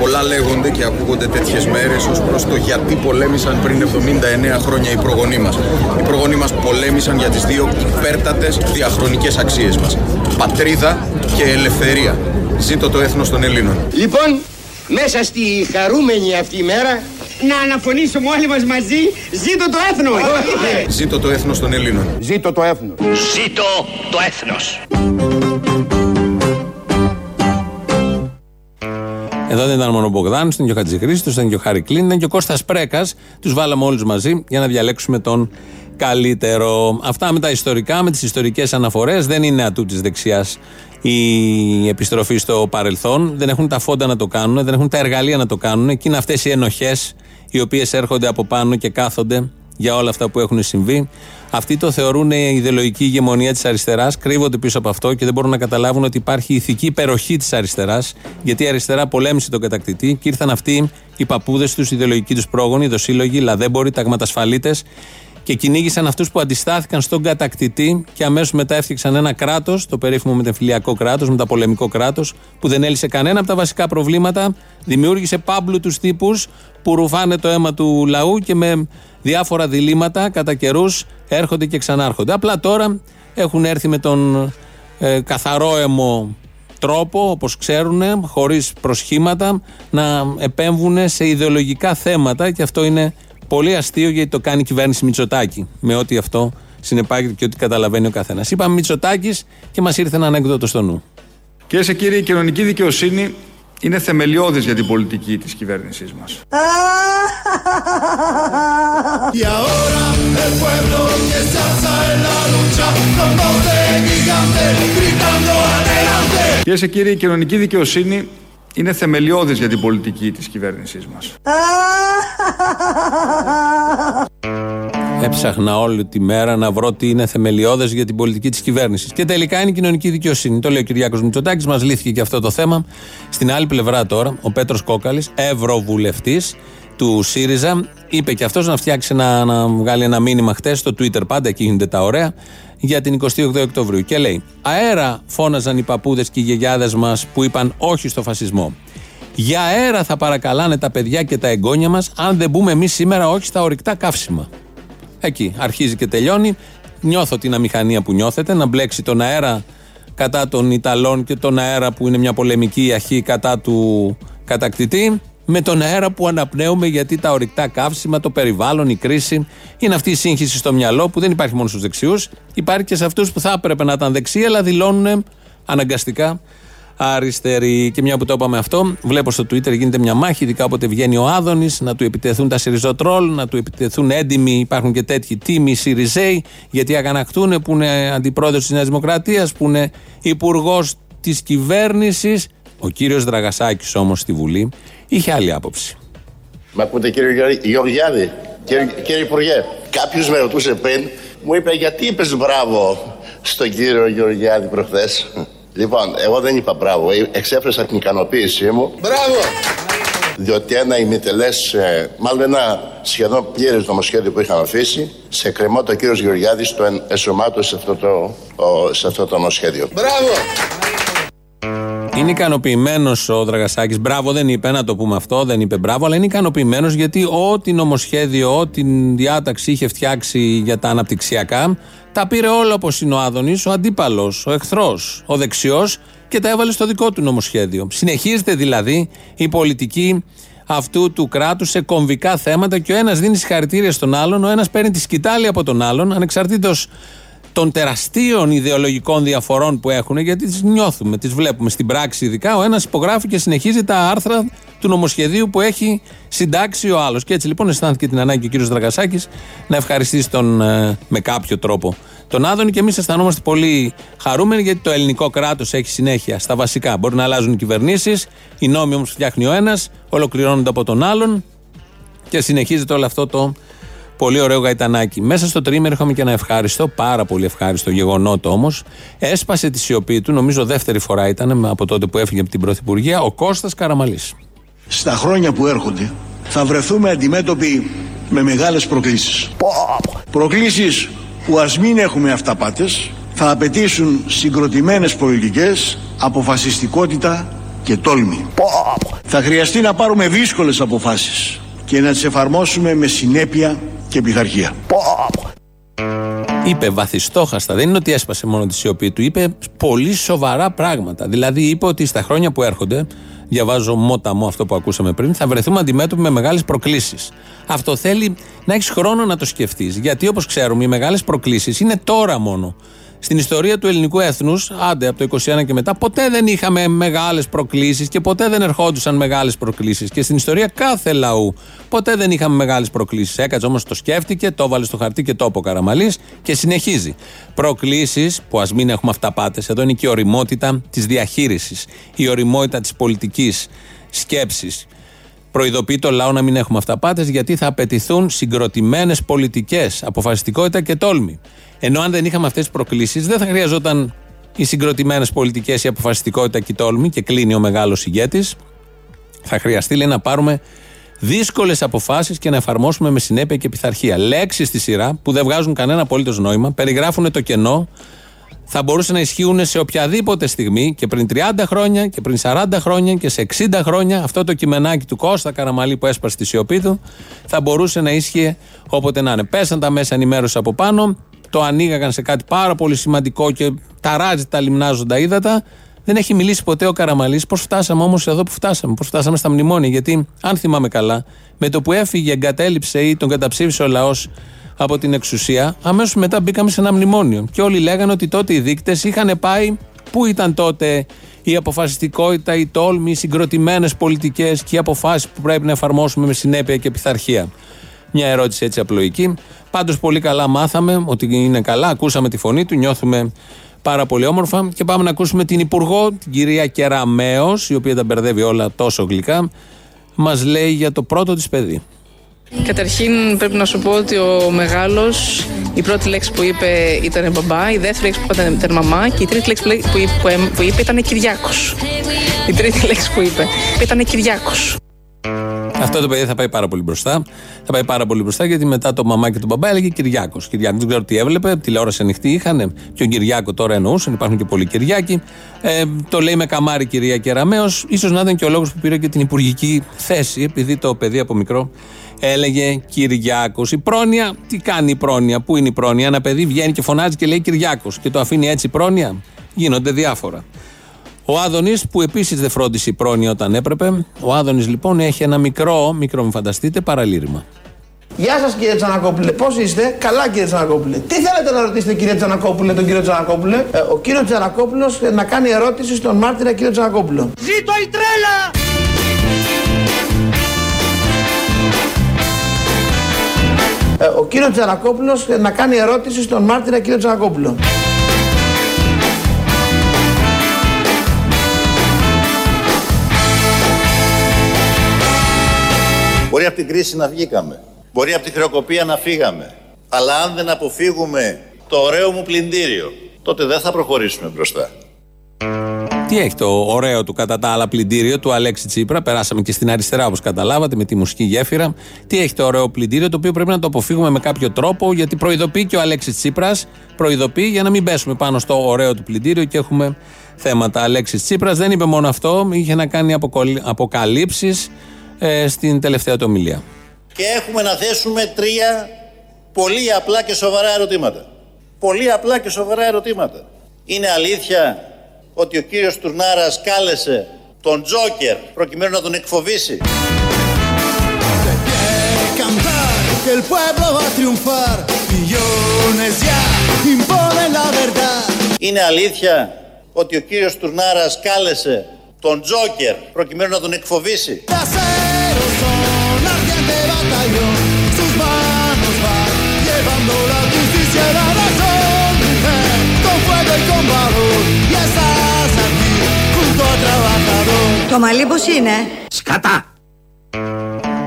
S7: Πολλά λέγονται και ακούγονται τέτοιες μέρες ως προς το γιατί πολέμησαν πριν 79 χρόνια οι προγονείς μας. Οι προγονείς μας πολέμησαν για τις δύο υπέρτατες διαχρονικές αξίες μας. Πατρίδα και ελευθερία. Ζήτω το έθνος των Ελλήνων.
S8: Λοιπόν, μέσα στη χαρούμενη αυτή μέρα να αναφωνήσουμε όλοι μας μαζί Ζήτω το έθνος
S7: Ζήτω το έθνος των Ελλήνων
S8: Ζήτω το έθνος
S9: Ζήτω το έθνος
S3: Εδώ δεν ήταν μόνο ο Μπογδάνο, ήταν και ο Χατζηχρήστος, ήταν και ο Χαρικλίν, ήταν και ο Κώστας Πρέκας. Τους βάλαμε όλους μαζί για να διαλέξουμε τον καλύτερο. Αυτά με τα ιστορικά, με τις ιστορικές αναφορές. Δεν είναι ατού της δεξιάς η επιστροφή στο παρελθόν. Δεν έχουν τα φόντα να το κάνουν, δεν έχουν τα εργαλεία να το κάνουν. Και είναι αυτές οι ενοχές οι οποίες έρχονται από πάνω και κάθονται για όλα αυτά που έχουν συμβεί. Αυτοί το θεωρούν η ιδεολογική ηγεμονία της αριστεράς, κρύβονται πίσω από αυτό και δεν μπορούν να καταλάβουν ότι υπάρχει ηθική υπεροχή της αριστεράς, γιατί η αριστερά πολέμησε τον κατακτητή και ήρθαν αυτοί οι παππούδες τους, οι ιδεολογικοί τους πρόγονοι, οι δοσύλλογοι, οι λαδέμποροι, ταγματασφαλίτες και κυνήγησαν αυτούς που αντιστάθηκαν στον κατακτητή και αμέσως μετά έφτιαξαν ένα κράτος, το περίφημο μετεμφυλιακό κράτος, μεταπολεμικό κράτος, που δεν έλυσε κανένα από τα βασικά προβλήματα, δημιούργησε πάμπλου τους τύπους που ρουφάνε το αίμα του λαού και με διάφορα διλήμματα κατά καιρούς έρχονται και ξανάρχονται. Απλά τώρα έχουν έρθει με τον ε, καθαρό αιμο τρόπο, όπως ξέρουν, χωρίς προσχήματα, να επέμβουν σε ιδεολογικά θέματα και αυτό είναι Πολύ αστείο γιατί το κάνει η κυβέρνηση Μητσοτάκη. Με ό,τι αυτό συνεπάγεται και ό,τι καταλαβαίνει ο καθένας. Είπαμε Μητσοτάκης και μας ήρθε ένα ανέκδοτο στο νου.
S7: Κυρίες και κύριοι, η κοινωνική δικαιοσύνη είναι θεμελιώδης για την πολιτική της κυβέρνησής μας. Κυρίες και κύριοι, η κοινωνική δικαιοσύνη είναι θεμελιώδης για την πολιτική της κυβέρνησής μας.
S3: Έψαχνα όλη τη μέρα να βρω τι είναι θεμελιώδες για την πολιτική της κυβέρνησης. Και τελικά είναι η κοινωνική δικαιοσύνη. Το λέει ο Κυριάκος Μητσοτάκης, μας λύθηκε και αυτό το θέμα. Στην άλλη πλευρά τώρα, ο Πέτρος Κόκαλης, ευρωβουλευτής του ΣΥΡΙΖΑ, είπε και αυτός να φτιάξει να, να βγάλει ένα μήνυμα χτες στο Twitter. Πάντα εκεί γίνονται τα ωραία για την 28 Οκτωβρίου. Και λέει: Αέρα φώναζαν οι παππούδες και οι γιαγιάδες μας που είπαν όχι στο φασισμό. Για αέρα θα παρακαλάνε τα παιδιά και τα εγγόνια μας, αν δεν μπούμε εμείς σήμερα όχι στα ορυκτά καύσιμα. Εκεί αρχίζει και τελειώνει. Νιώθω την αμηχανία που νιώθετε να μπλέξει τον αέρα κατά των Ιταλών και τον αέρα που είναι μια πολεμική αρχή κατά του κατακτητή με τον αέρα που αναπνέουμε γιατί τα ορυκτά καύσιμα, το περιβάλλον, η κρίση είναι αυτή η σύγχυση στο μυαλό που δεν υπάρχει μόνο στους δεξιούς, υπάρχει και σε αυτούς που θα έπρεπε να ήταν δεξιοί, αλλά δηλώνουν αναγκαστικά αριστεροί. Και μια που το είπαμε αυτό, βλέπω στο Twitter γίνεται μια μάχη, ειδικά όποτε βγαίνει ο Άδωνης, να του επιτεθούν τα Σιριζοτρόλ, να του επιτεθούν έντιμοι, υπάρχουν και τέτοιοι τίμοι Σιριζέοι, γιατί αγανακτούν που είναι αντιπρόεδρος της Νέας Δημοκρατίας, που είναι υπουργός της κυβέρνησης. Ο κύριος Δραγασάκης όμως στη Βουλή είχε άλλη άποψη.
S10: Μα ακούτε κύριε Γεωργιάδη, κύριε, κύριε Υπουργέ, κάποιος με ρωτούσε πριν, μου είπε γιατί είπες μπράβο στον κύριο Γεωργιάδη προχθές; Λοιπόν, εγώ δεν είπα μπράβο, ε, εξέφρασα την ικανοποίησή μου. Μπράβο! Διότι ένα ημιτελές, ε, μάλλον ένα σχεδόν πλήρες νομοσχέδιο που είχαν αφήσει, σε κρεμό το κύριος Γεωργιάδη το ενσωμάτωσε σε αυτό το, σε αυτό το νομοσχέδιο. Μπράβο!
S3: Είναι ικανοποιημένος ο Δραγασάκης. Μπράβο, δεν είπε να το πούμε αυτό, δεν είπε μπράβο, αλλά είναι ικανοποιημένος γιατί ό,τι νομοσχέδιο, ό,τι διάταξη είχε φτιάξει για τα αναπτυξιακά, τα πήρε όλα όπως είναι ο Άδωνης, ο αντίπαλος, ο εχθρός, ο δεξιός και τα έβαλε στο δικό του νομοσχέδιο. Συνεχίζεται δηλαδή η πολιτική αυτού του κράτους σε κομβικά θέματα και ο ένας δίνει συγχαρητήρια στον άλλον, ο ένας παίρνει τη σκητάλη από τον άλλον, ανεξαρτήτως των τεραστίων ιδεολογικών διαφορών που έχουν, γιατί τις νιώθουμε, τις βλέπουμε στην πράξη ειδικά. Ο ένας υπογράφει και συνεχίζει τα άρθρα του νομοσχεδίου που έχει συντάξει ο άλλος. Και έτσι λοιπόν αισθάνθηκε την ανάγκη ο κύριος Δραγασάκης να ευχαριστήσει τον ε, με κάποιο τρόπο τον Άδωνη και εμείς αισθανόμαστε πολύ χαρούμενοι γιατί το ελληνικό κράτος έχει συνέχεια στα βασικά. Μπορεί να αλλάζουν οι κυβερνήσεις, οι νόμοι όμως φτιάχνει ο ένας, ολοκληρώνονται από τον άλλον και συνεχίζεται όλο αυτό το Πολύ ωραίο γαϊτανάκι. Μέσα στο τρίμηνο είχαμε και ένα ευχάριστο, πάρα πολύ ευχάριστο γεγονότο όμως. Έσπασε τη σιωπή του, νομίζω δεύτερη φορά ήταν από τότε που έφυγε από την Πρωθυπουργία, ο Κώστας Καραμαλής.
S11: Στα χρόνια που έρχονται θα βρεθούμε αντιμέτωποι με μεγάλες προκλήσεις. Προκλήσεις που ας μην έχουμε αυταπάτες, θα απαιτήσουν συγκροτημένες πολιτικές, αποφασιστικότητα και τόλμη. Θα χρειαστεί να πάρουμε δύσκολες αποφάσεις και να τις εφαρμόσουμε με συνέπεια και πειθαρχία.
S3: Είπε βαθιστόχαστα, δεν είναι ότι έσπασε μόνο τη σιωπή του, είπε πολύ σοβαρά πράγματα. Δηλαδή είπε ότι στα χρόνια που έρχονται, διαβάζω μότα μου αυτό που ακούσαμε πριν, θα βρεθούμε αντιμέτωποι με μεγάλες προκλήσεις. Αυτό θέλει να έχεις χρόνο να το σκεφτείς. Γιατί όπως ξέρουμε, οι μεγάλες προκλήσεις είναι τώρα μόνο. Στην ιστορία του ελληνικού έθνους, άντε από το 21 και μετά, ποτέ δεν είχαμε μεγάλες προκλήσεις και ποτέ δεν ερχόντουσαν μεγάλες προκλήσεις. Και στην ιστορία κάθε λαού, ποτέ δεν είχαμε μεγάλες προκλήσεις. Έκατσε όμως, το σκέφτηκε, το έβαλε στο χαρτί και το είπε ο Καραμαλής και συνεχίζει. Προκλήσεις που ας μην έχουμε αυταπάτες, εδώ είναι και η οριμότητα της διαχείρισης, η οριμότητα της πολιτικής σκέψης. Προειδοποιεί το λαό να μην έχουμε αυταπάτες γιατί θα απαιτηθούν συγκροτημένες πολιτικές, αποφασιστικότητα και τόλμη. Ενώ αν δεν είχαμε αυτές τις προκλήσεις, δεν θα χρειαζόταν οι συγκροτημένες πολιτικές, η αποφασιστικότητα και η τόλμη και κλείνει ο μεγάλος ηγέτης. Θα χρειαστεί, λέει, να πάρουμε δύσκολες αποφάσεις και να εφαρμόσουμε με συνέπεια και πειθαρχία. Λέξεις στη σειρά που δεν βγάζουν κανένα απολύτως νόημα, περιγράφουν το κενό, θα μπορούσαν να ισχύουν σε οποιαδήποτε στιγμή και πριν 30 χρόνια και πριν 40 χρόνια και σε 60 χρόνια. Αυτό το κειμενάκι του Κώστα Καραμαλή που έσπασε στη σιωπή του θα μπορούσε να ίσχυε όποτε να είναι. Πέσαν τα μέσα ενημέρωση από πάνω, το ανοίγαγαν σε κάτι πάρα πολύ σημαντικό και ταράζει τα λιμνάζοντα ύδατα. Δεν έχει μιλήσει ποτέ ο Καραμαλής. Πώς φτάσαμε όμως εδώ που φτάσαμε, πώς φτάσαμε στα μνημόνια; Γιατί, αν θυμάμαι καλά, με το που έφυγε, εγκατέλειψε ή τον καταψήφισε ο λαός από την εξουσία, αμέσως μετά μπήκαμε σε ένα μνημόνιο. Και όλοι λέγανε ότι τότε οι δείκτες είχαν πάει. Πού ήταν τότε η αποφασιστικότητα, η τόλμη, οι συγκροτημένες πολιτικές και οι αποφάσεις που πρέπει να εφαρμόσουμε με συνέπεια και πειθαρχία. Μια ερώτηση έτσι απλοϊκή. Πάντως πολύ καλά μάθαμε ότι είναι καλά, ακούσαμε τη φωνή του, νιώθουμε πάρα πολύ όμορφα και πάμε να ακούσουμε την Υπουργό, την κυρία Κεραμέο, η οποία τα μπερδεύει όλα τόσο γλυκά. Μας λέει για το πρώτο της παιδί.
S12: Καταρχήν πρέπει να σου πω ότι ο μεγάλος η πρώτη λέξη που είπε ήταν μπαμπά, η δεύτερη λέξη που είπε ήταν μαμά και η τρίτη λέξη που είπε, που είπε ήταν Κυριάκος. Η τρίτη λέξη που είπε ήταν Κυριάκος.
S3: Αυτό το παιδί θα πάει πάρα πολύ μπροστά. Θα πάει πάρα πολύ μπροστά γιατί μετά το μαμά και τον μπαμπά έλεγε Κυριάκος. Κυριάκος, δεν ξέρω τι έβλεπε, τηλεόραση ανοιχτή είχαν. Και ο Κυριάκο τώρα εννοούσαν, υπάρχουν και πολλοί Κυριάκοι. Ε, το λέει με καμάρι κυρία Κεραμέο. σω να ήταν και ο λόγος που πήρε και την υπουργική θέση, επειδή το παιδί από μικρό έλεγε Κυριάκος. Η πρόνοια, τι κάνει η πρόνοια, πού είναι η πρόνοια; Ένα παιδί βγαίνει και φωνάζει και λέει Κυριάκος και το αφήνει έτσι πρόνοια; Γίνονται διάφορα. Ο Άδωνης, που επίσης δεν φρόντισε η πρόνοια όταν έπρεπε, ο Άδωνης λοιπόν έχει ένα μικρό, μικρό μην φανταστείτε, παραλήρημα.
S13: Γεια σας κύριε Τζανακόπουλε, πώς είστε, καλά κύριε Τζανακόπουλε. Τι θέλετε να ρωτήσετε κύριε Τζανακόπουλε, τον κύριο Τζανακόπουλε; Ε, ο κύριος Τζανακόπουλος να κάνει ερώτηση στον μάρτυρα κύριο Τζανακόπουλο.
S1: Ζήτω η τρέλα!
S13: Ε, ο κύριος Τζανακόπουλος να κάνει ερώτηση στον μάρτυρα κύριο Τζανακόπουλο.
S10: Μπορεί από την κρίση να βγήκαμε. Μπορεί από τη χρεοκοπία να φύγαμε. Αλλά αν δεν αποφύγουμε το ωραίο μου πλυντήριο, τότε δεν θα προχωρήσουμε μπροστά.
S3: Τι έχει το ωραίο του κατά τα άλλα πλυντήριο του Αλέξη Τσίπρα; Περάσαμε και στην αριστερά όπως καταλάβατε με τη μουσική γέφυρα. Τι έχει το ωραίο πλυντήριο το οποίο πρέπει να το αποφύγουμε με κάποιο τρόπο γιατί προειδοποιεί και ο Αλέξης Τσίπρας. Προειδοποιεί για να μην πέσουμε πάνω στο ωραίο του πλυντήριο και έχουμε θέματα. Αλέξης Τσίπρας δεν είπε μόνο αυτό, είχε να κάνει αποκαλύψεις ε, στην τελευταία του ομιλία.
S10: Και έχουμε να θέσουμε τρία πολύ απλά και σοβαρά ερωτήματα. Πολύ απλά και σοβαρά ερωτήματα. Είναι αλήθεια ότι ο κύριος Τουρνάρας κάλεσε τον Τζόκερ προκειμένου να τον εκφοβήσει; Είναι αλήθεια ότι ο κύριος Τουρνάρας κάλεσε τον Τζόκερ προκειμένου να τον εκφοβήσει;
S5: Το μαλλί πώς είναι;
S1: Σκατά!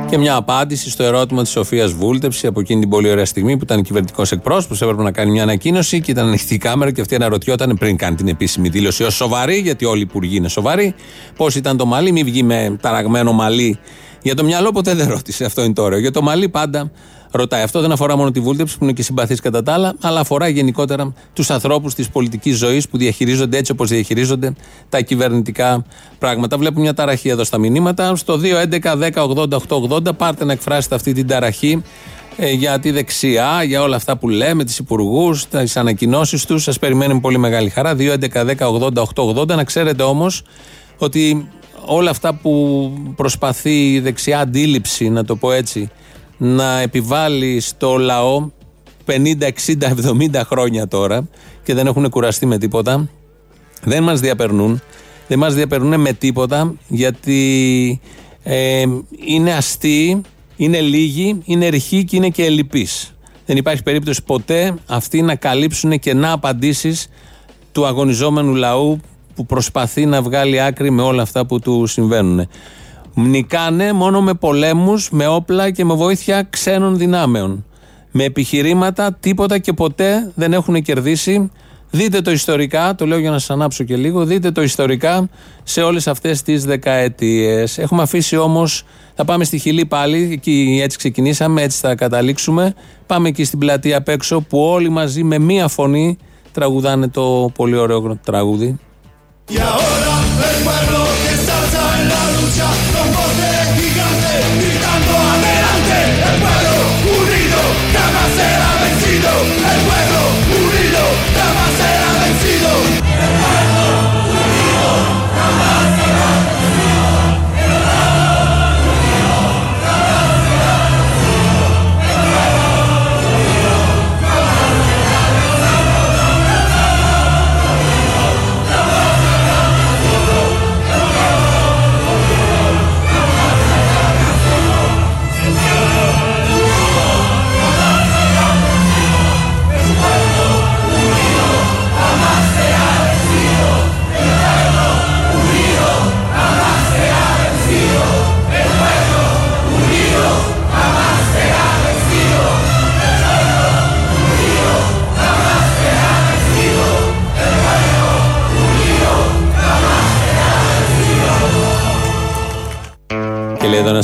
S3: Και μια απάντηση στο ερώτημα της Σοφίας Βούλτεψη από εκείνη την πολύ ωραία στιγμή που ήταν κυβερνητικός εκπρόσωπος. Έπρεπε να κάνει μια ανακοίνωση και ήταν ανοιχτή η κάμερα και αυτή αναρωτιόταν πριν κάνει την επίσημη δήλωση ως σοβαρή, γιατί όλοι οι υπουργοί είναι σοβαροί, πώς ήταν το μαλλί, μην βγει με ταραγμένο μαλλί Για το μυαλό ποτέ δεν ρώτησε, αυτό είναι το ωραίο. Για το μαλλί πάντα ρωτάει. Αυτό δεν αφορά μόνο τη βούλτεψη που είναι και συμπαθής κατά τα άλλα, αλλά αφορά γενικότερα τους ανθρώπους της πολιτικής ζωής που διαχειρίζονται έτσι όπως διαχειρίζονται τα κυβερνητικά πράγματα. Βλέπουμε μια ταραχή εδώ στα μηνύματα. Στο 2.11.10.80.880 πάρτε να εκφράσετε αυτή την ταραχή ε, για τη δεξιά, για όλα αυτά που λέμε, τις υπουργούς, τις ανακοινώσεις τους. Σας περιμένουμε πολύ μεγάλη χαρά. 2.11.10.80.880. Να ξέρετε όμως ότι όλα αυτά που προσπαθεί η δεξιά αντίληψη, να το πω έτσι, να επιβάλλει στο λαό 50, 60, 70 χρόνια τώρα και δεν έχουν κουραστεί με τίποτα, δεν μας διαπερνούν. Δεν μας διαπερνούν με τίποτα γιατί ε, είναι αστείοι, είναι λίγοι, είναι ρηχοί και είναι και ελλειπείς. Δεν υπάρχει περίπτωση ποτέ αυτοί να καλύψουν κενά απαντήσεις του αγωνιζόμενου λαού που προσπαθεί να βγάλει άκρη με όλα αυτά που του συμβαίνουν. Μνικάνε μόνο με πολέμους, με όπλα και με βοήθεια ξένων δυνάμεων. Με επιχειρήματα τίποτα και ποτέ δεν έχουν κερδίσει. Δείτε το ιστορικά, το λέω για να σας ανάψω και λίγο, δείτε το ιστορικά σε όλες αυτές τις δεκαετίες. Έχουμε αφήσει όμως, θα πάμε στη Χιλή πάλι, εκεί έτσι ξεκινήσαμε, έτσι θα καταλήξουμε. Πάμε εκεί στην πλατεία απ' έξω που όλοι μαζί με μία φωνή τραγουδάνε το πολύ ωραίο τραγούδι. Λέει εδώ ένα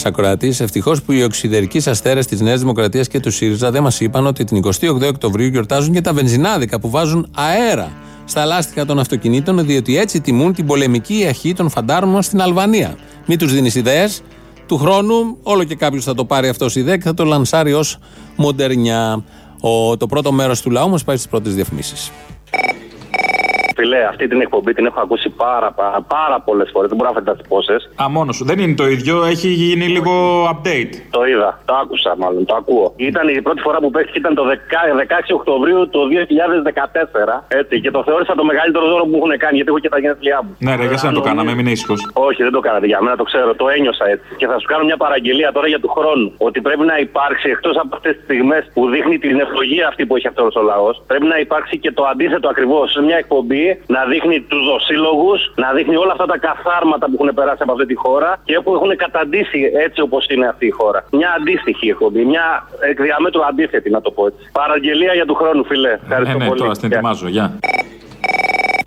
S3: ακροατής, ευτυχώς που οι οξυδερικοί αστέρες της Νέας Δημοκρατίας και του ΣΥΡΙΖΑ δεν μας είπαν ότι την 28 Οκτωβρίου γιορτάζουν και τα βενζινάδικα που βάζουν αέρα στα λάστιχα των αυτοκινήτων, διότι έτσι τιμούν την πολεμική αρχή των φαντάρων στην Αλβανία. Μην τους δίνεις ιδέες. Του χρόνου, όλο και κάποιος θα το πάρει αυτός ιδέα και θα το λανσάρει ως μοντερνιά. Ο, το πρώτο μέρος του λαού μας πάει στις πρώτες διαφημίσεις.
S14: Φιλέ, αυτή την εκπομπή την έχω ακούσει πάρα, πάρα, πάρα πολλές φορές. Δεν μπορώ να φανταστεί πόσες.
S15: Α, μόνος σου. Δεν είναι το ίδιο, έχει γίνει λίγο update.
S14: Το είδα, το άκουσα μάλλον, το ακούω. Ήταν η πρώτη φορά που παίχτηκε ήταν το 16 Οκτωβρίου του 2014. Έτσι, και το θεώρησα το μεγαλύτερο δώρο που έχουν κάνει γιατί έχω και τα γενέθλιά μου.
S15: Ναι, ρε, για σένα το κάναμε, μην ήσυχος.
S14: Όχι, δεν το κάνατε για μένα, το ξέρω, το ένιωσα έτσι. Και θα σου κάνω μια παραγγελία τώρα για του χρόνου. Ότι πρέπει να υπάρξει εκτός από αυτές τις στιγμές που δείχνει την ευλογία αυτή που έχει αυτός ο λαός, πρέπει να υπάρξει και το αντίθετο ακριβώς. Σε μια εκπομπή να δείχνει τους δοσύλλογους, να δείχνει όλα αυτά τα καθάρματα που έχουν περάσει από αυτή τη χώρα και που έχουν καταντήσει έτσι όπως είναι αυτή η χώρα. Μια αντίστοιχη εκπομπή, μια εκ διαμέτρου αντίθετη να το πω έτσι. Παραγγελία για του χρόνου, φιλέ. Ευχαριστώ
S15: ε, ναι,
S14: πολύ.
S15: Τώρα την ετοιμάζω, γεια.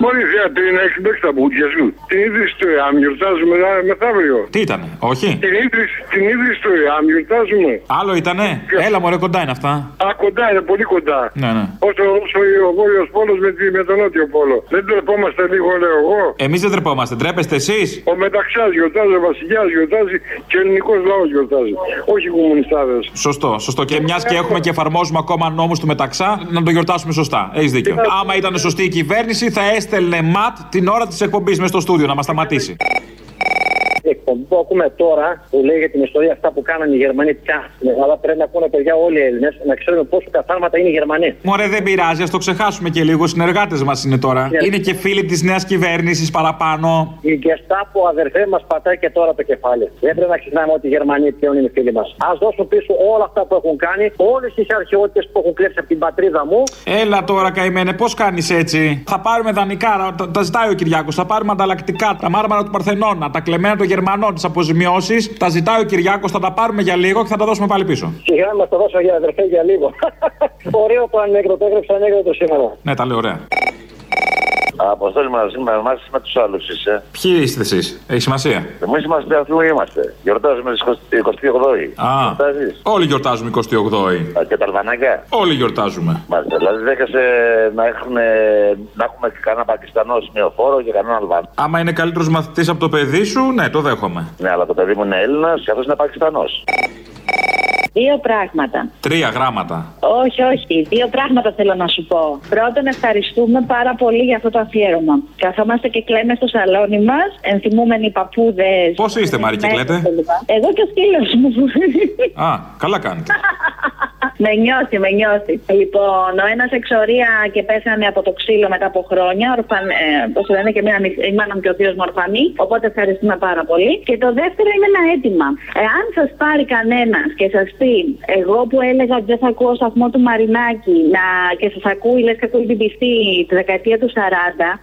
S16: Μόλις για την έχει παίξει τα μπουτια σου. Την ίδρυση του ΕΑΜ γιορτάζουμε μεθαύριο.
S15: Τι ήταν, όχι;
S16: Την ίδρυση, την ίδρυση του ΕΑΜ γιορτάζουμε.
S15: Άλλο ήτανε; Έλα μωρέ κοντά είναι αυτά.
S16: Α, κοντά είναι, πολύ κοντά.
S15: Ναι, ναι.
S16: Όσο, όσο ο βόρειος πόλος με, τη- με τον νότιο πόλο. Δεν τρεπόμαστε λίγο, λέω εγώ.
S15: Εμείς δεν τρεπόμαστε, τρέπεστε εσείς;
S16: Ο μεταξιά γιορτάζει, ο βασιλιάς γιορτάζει και ο ελληνικός λαός γιορτάζει. Όχι οι κομμουνιστάδες.
S15: Σωστό, σωστό. Και μιας και έχουμε και εφαρμόζουμε ακόμα νόμους του μεταξά, να το γιορτάσουμε σωστά. Έχεις δίκιο. Άμα ήταν σωστή η κυβέρνηση, θα έστελνε ματ την ώρα της εκπομπής μες στο στούντιο να μας σταματήσει.
S14: Η εκπομπή που ακούμε τώρα που λέει για την ιστορία αυτά που κάνανε οι Γερμανοί πια στην Ελλάδα πρέπει να ακούνε παιδιά όλοι οι Έλληνες να ξέρουμε πόσο καθάρματα είναι οι Γερμανοί.
S15: Μωρέ, δεν πειράζει, ας το ξεχάσουμε και λίγο. Οι συνεργάτες μας είναι τώρα.
S14: Ναι.
S15: Είναι και φίλοι της νέας κυβέρνησης παραπάνω.
S14: Η Γκεστάπο αδερφέ μας πατάει και τώρα το κεφάλι. Δεν πρέπει να ξεχνάμε ότι οι Γερμανοί πλέον είναι φίλοι μας. Α δώσουν πίσω όλα αυτά που έχουν κάνει, όλες τις αρχαιότητες που έχουν κλέψει από την πατρίδα μου.
S15: Έλα τώρα, καημένε, πώς κάνεις έτσι; Θα πάρουμε δανεικά, τα, τα ζητάει ο Κυριάκος. Θα πάρουμε ανταλλακτικά, τα μάρμαρα του Παρθενώνα, τα κλεμμένα των Γερμανών, τις αποζημιώσεις. Τα ζητάει ο Κυριάκος, θα τα πάρουμε για λίγο και θα τα δώσουμε πάλι πίσω.
S14: Σιγά μας το δώσω για αδερφέ για λίγο. Ωραίο το ανέκδοτο, έγραψα ανέκδοτο σήμερα.
S15: Ναι, τα λέω ωραία.
S17: Αποστόλη μαζί με εμάς με τους άλλους είσαι.
S15: Ποιοι είστε εσείς, έχει σημασία;
S17: Εμείς είμαστε αυτοί που είμαστε. Γιορτάζουμε τις 28η.
S15: Α, όλοι γιορτάζουμε 28η.
S17: Α, και τα αλβανάκια.
S15: Όλοι γιορτάζουμε.
S17: Μάλιστα. Δηλαδή δέχεσαι να, έχουν, να έχουμε κανένα Πακιστανό σημειοφόρο και κανένα Αλβανό.
S15: Άμα είναι καλύτερος μαθητής από το παιδί σου, ναι, το δέχομαι.
S17: Ναι, αλλά το παιδί μου είναι Έλληνας και αυτό είναι Πακιστανός.
S18: Δύο πράγματα.
S15: Τρία γράμματα.
S18: Όχι, όχι. Δύο πράγματα θέλω να σου πω. Πρώτον, ευχαριστούμε πάρα πολύ για αυτό το αφιέρωμα. Καθόμαστε και κλαίμε στο σαλόνι μας, ενθυμούμενοι παππούδες.
S15: Πώς είστε, Μάρη, και κλαίτε;
S18: Εγώ και ο σκύλος μου.
S15: Α, καλά κάνετε.
S18: με νιώθει, με νιώθει. Λοιπόν, ο ένας εξορία και πέθανε από το ξύλο μετά από χρόνια. Ορφαν, ε, Πώς λένε και η μάνα μου και ο θείος μου ορφανή. Οπότε ευχαριστούμε πάρα πολύ. Και το δεύτερο είναι ένα αίτημα. Εάν σας πάρει κανένας και σας πει, εγώ που έλεγα ότι δεν θα ακούω σταθμό του Μαρινάκη να, και σας ακούει, λες και ακούει την πιστή τη δεκαετία του 40,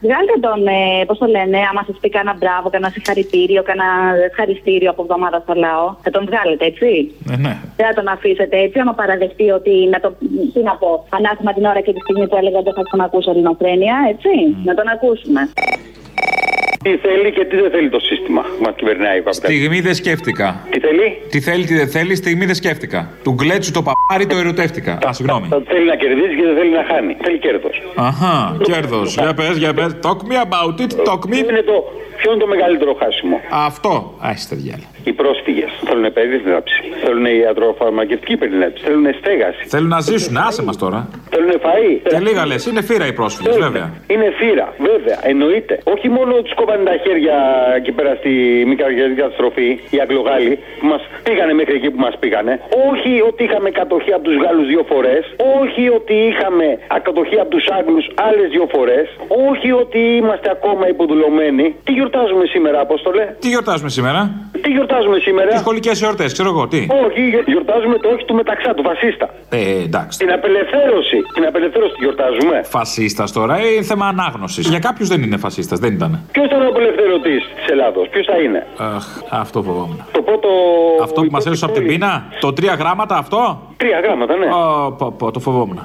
S18: βγάλτε τον, ε, πώς το λένε, άμα σας πει κανένα μπράβο, κανένα συγχαρητήριο, κανένα ευχαριστήριο από εβδομάδα στο λαό. Θα τον βγάλετε, έτσι;
S15: Ναι, ναι.
S18: Δεν θα τον αφήσετε έτσι, άμα παραδεχτεί ότι να το. Τι να πω, ανάθυμα την ώρα και τη στιγμή που έλεγα ότι δεν θα ξανακούσω ελληνοφρένεια, έτσι; Να τον ακούσουμε.
S19: Τι θέλει και τι δεν θέλει το σύστημα που μα κυβερνάει η
S15: Στιγμή δεν σκέφτηκα.
S19: Τι θέλει;
S15: Τι θέλει, τι δεν θέλει, στιγμή δεν σκέφτηκα. Του γκλέτσου το παπάρι το ερωτεύτηκα. Α, συγγνώμη.
S19: Θέλει να κερδίσει και δεν θέλει να χάνει. Θέλει κέρδος.
S15: Αχά, κέρδος. Για πες, για πες. Talk me about it, talk me.
S19: Είναι το, ποιο είναι το μεγαλύτερο χάσιμο;
S15: Αυτό. Α, είστε διάλογο.
S19: Οι πρόσφυγε θέλουν περίθαλψη. Θέλουν ιατροφαρμακευτική περίθαλψη. Θέλουν στέγαση.
S15: Θέλουν να ζήσουν, άσε μας τώρα.
S19: Θέλουν φαΐ.
S15: Και λίγα λες, είναι φύρα οι πρόσφυγες, βέβαια.
S19: Είναι φύρα, βέβαια, εννοείται. Όχι μόνο τους κόβανε τα χέρια εκεί πέρα στη μικραγιατρική καταστροφή, οι Αγγλογάλοι, που μας πήγανε μέχρι εκεί που μας πήγανε. Όχι ότι είχαμε κατοχή από τους Γάλλους δύο φορές. Όχι ότι είχαμε κατοχή από τους Άγγλους άλλες δύο φορές. Όχι ότι είμαστε ακόμα υποδουλωμένοι. Τι γιορτάζουμε σήμερα, Απόστολε;
S15: Τι γιορτάζουμε σήμερα;
S19: Τι γιορτάζουμε σήμερα;
S15: Τις σχολικές εορτέ, ξέρω εγώ, τι.
S19: Όχι, γιορτάζουμε το όχι του μεταξά, του φασίστα.
S15: Ε, εντάξει.
S19: Την απελευθέρωση. Την απελευθέρωση τη γιορτάζουμε.
S15: Φασίστας τώρα, ε, θέμα ανάγνωσης. Για κάποιους δεν είναι φασίστας, δεν ήταν.
S19: Ποιος ήταν ο απελευθερωτής της Ελλάδος, ποιος θα είναι;
S15: Αχ, αυτό φοβόμουν.
S19: Το πρώτο.
S15: Αυτό που μας έλειωσε από την πείνα, το τρία γράμματα αυτό;
S19: Τρία γράμματα, ναι.
S15: Ω, πω, πω, το φοβόμουν.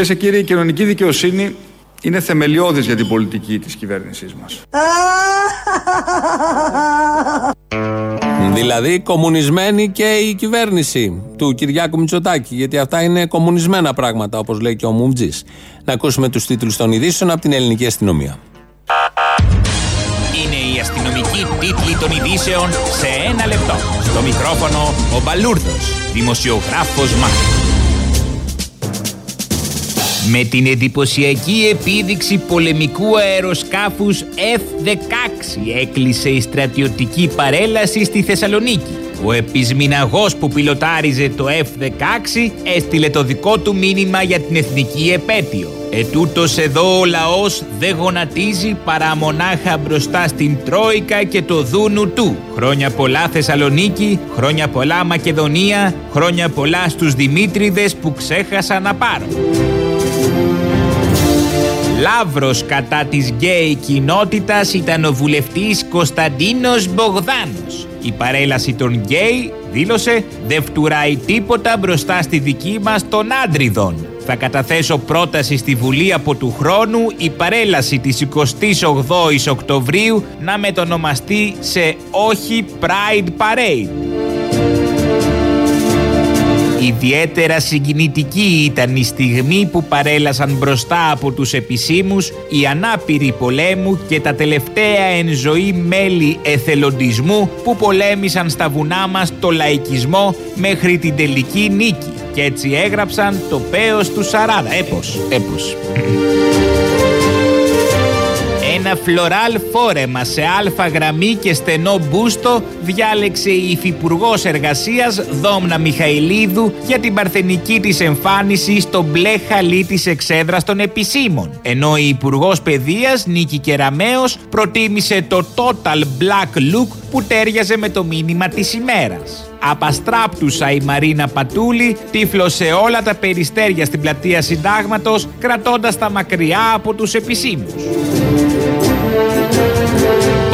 S20: Κυρίες και κύριοι, η κοινωνική δικαιοσύνη είναι θεμελιώδης για την πολιτική της κυβέρνησής μας.
S3: Δηλαδή κομμουνισμένη και η κυβέρνηση του Κυριάκου Μητσοτάκη γιατί αυτά είναι κομμουνισμένα πράγματα όπως λέει και ο Μουμτζής. Να ακούσουμε τους τίτλους των ειδήσεων από την ελληνική αστυνομία.
S21: Είναι η αστυνομική τίτλη των ειδήσεων σε ένα λεπτό. Στο μικρόφωνο ο Μπαλούρδος, δημοσιογράφος Μάρκος. Με την εντυπωσιακή επίδειξη πολεμικού αεροσκάφους F-16 έκλεισε η στρατιωτική παρέλαση στη Θεσσαλονίκη. Ο επισμηναγός που πιλοτάριζε το F-16 έστειλε το δικό του μήνυμα για την εθνική επέτειο. Ετούτος εδώ ο λαός δεν γονατίζει παρά μονάχα μπροστά στην Τρόικα και το δούνου του. Χρόνια πολλά Θεσσαλονίκη, χρόνια πολλά Μακεδονία, χρόνια πολλά στους Δημήτριδες που ξέχασα να πάρω. Λαύρος κατά της γκέι κοινότητας ήταν ο βουλευτής Κωνσταντίνος Μπογδάνος. Η παρέλαση των γκέι, δήλωσε, δεν φτουράει τίποτα μπροστά στη δική μας των άντριδων. Θα καταθέσω πρόταση στη Βουλή από του χρόνου η παρέλαση της 28ης Οκτωβρίου να μετονομαστεί σε όχι Pride Parade. Ιδιαίτερα συγκινητική ήταν η στιγμή που παρέλασαν μπροστά από τους επισήμους οι ανάπηροι πολέμου και τα τελευταία εν ζωή μέλη εθελοντισμού που πολέμησαν στα βουνά μας το λαϊκισμό μέχρι την τελική νίκη και έτσι έγραψαν το πέος του Σαράδα. Έπος, έπος. Ένα φλωράλ φόρεμα σε αλφα γραμμή και στενό μπούστο διάλεξε η Υφυπουργός Εργασίας Δόμνα Μιχαηλίδου για την παρθενική της εμφάνιση στο μπλε χαλί της εξέδρας των επισήμων. Ενώ η Υπουργός Παιδείας Νίκη Κεραμέο προτίμησε το total black look που τέριαζε με το μήνυμα της ημέρας. Απαστράπτουσα η Μαρίνα Πατούλη τύφλωσε όλα τα περιστέρια στην πλατεία Συντάγματος κρατώντας τα μακριά από τους επισήμους.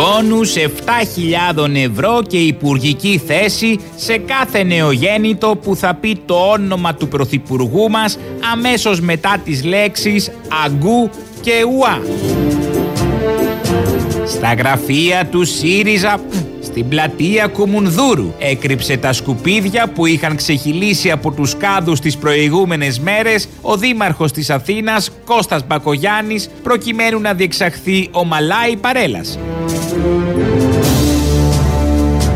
S21: Μπόνους 7.000 ευρώ και υπουργική θέση σε κάθε νεογέννητο που θα πει το όνομα του Πρωθυπουργού μας αμέσως μετά τις λέξεις αγκού και ουά. Στα γραφεία του ΣΥΡΙΖΑ στην πλατεία Κουμουνδούρου έκρυψε τα σκουπίδια που είχαν ξεχυλήσει από τους κάδους τις προηγούμενες μέρες ο δήμαρχος της Αθήνας Κώστας Μπακογιάννης προκειμένου να διεξαχθεί ομαλά η παρέλαση.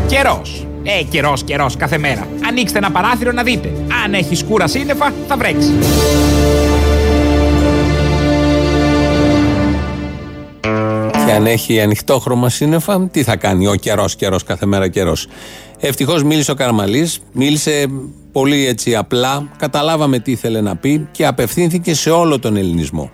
S21: Καιρός. Ε, καιρός, καιρός, κάθε μέρα. Ανοίξτε ένα παράθυρο να δείτε. Αν έχεις σκούρα σύννεφα, θα βρέξεις.
S3: Και αν έχει ανοιχτό χρώμα σύννεφα, τι θα κάνει ο καιρός, καιρός, κάθε μέρα καιρός. Ευτυχώς μίλησε ο Καραμαλής, μίλησε πολύ έτσι απλά, καταλάβαμε τι ήθελε να πει και απευθύνθηκε σε όλο τον ελληνισμό.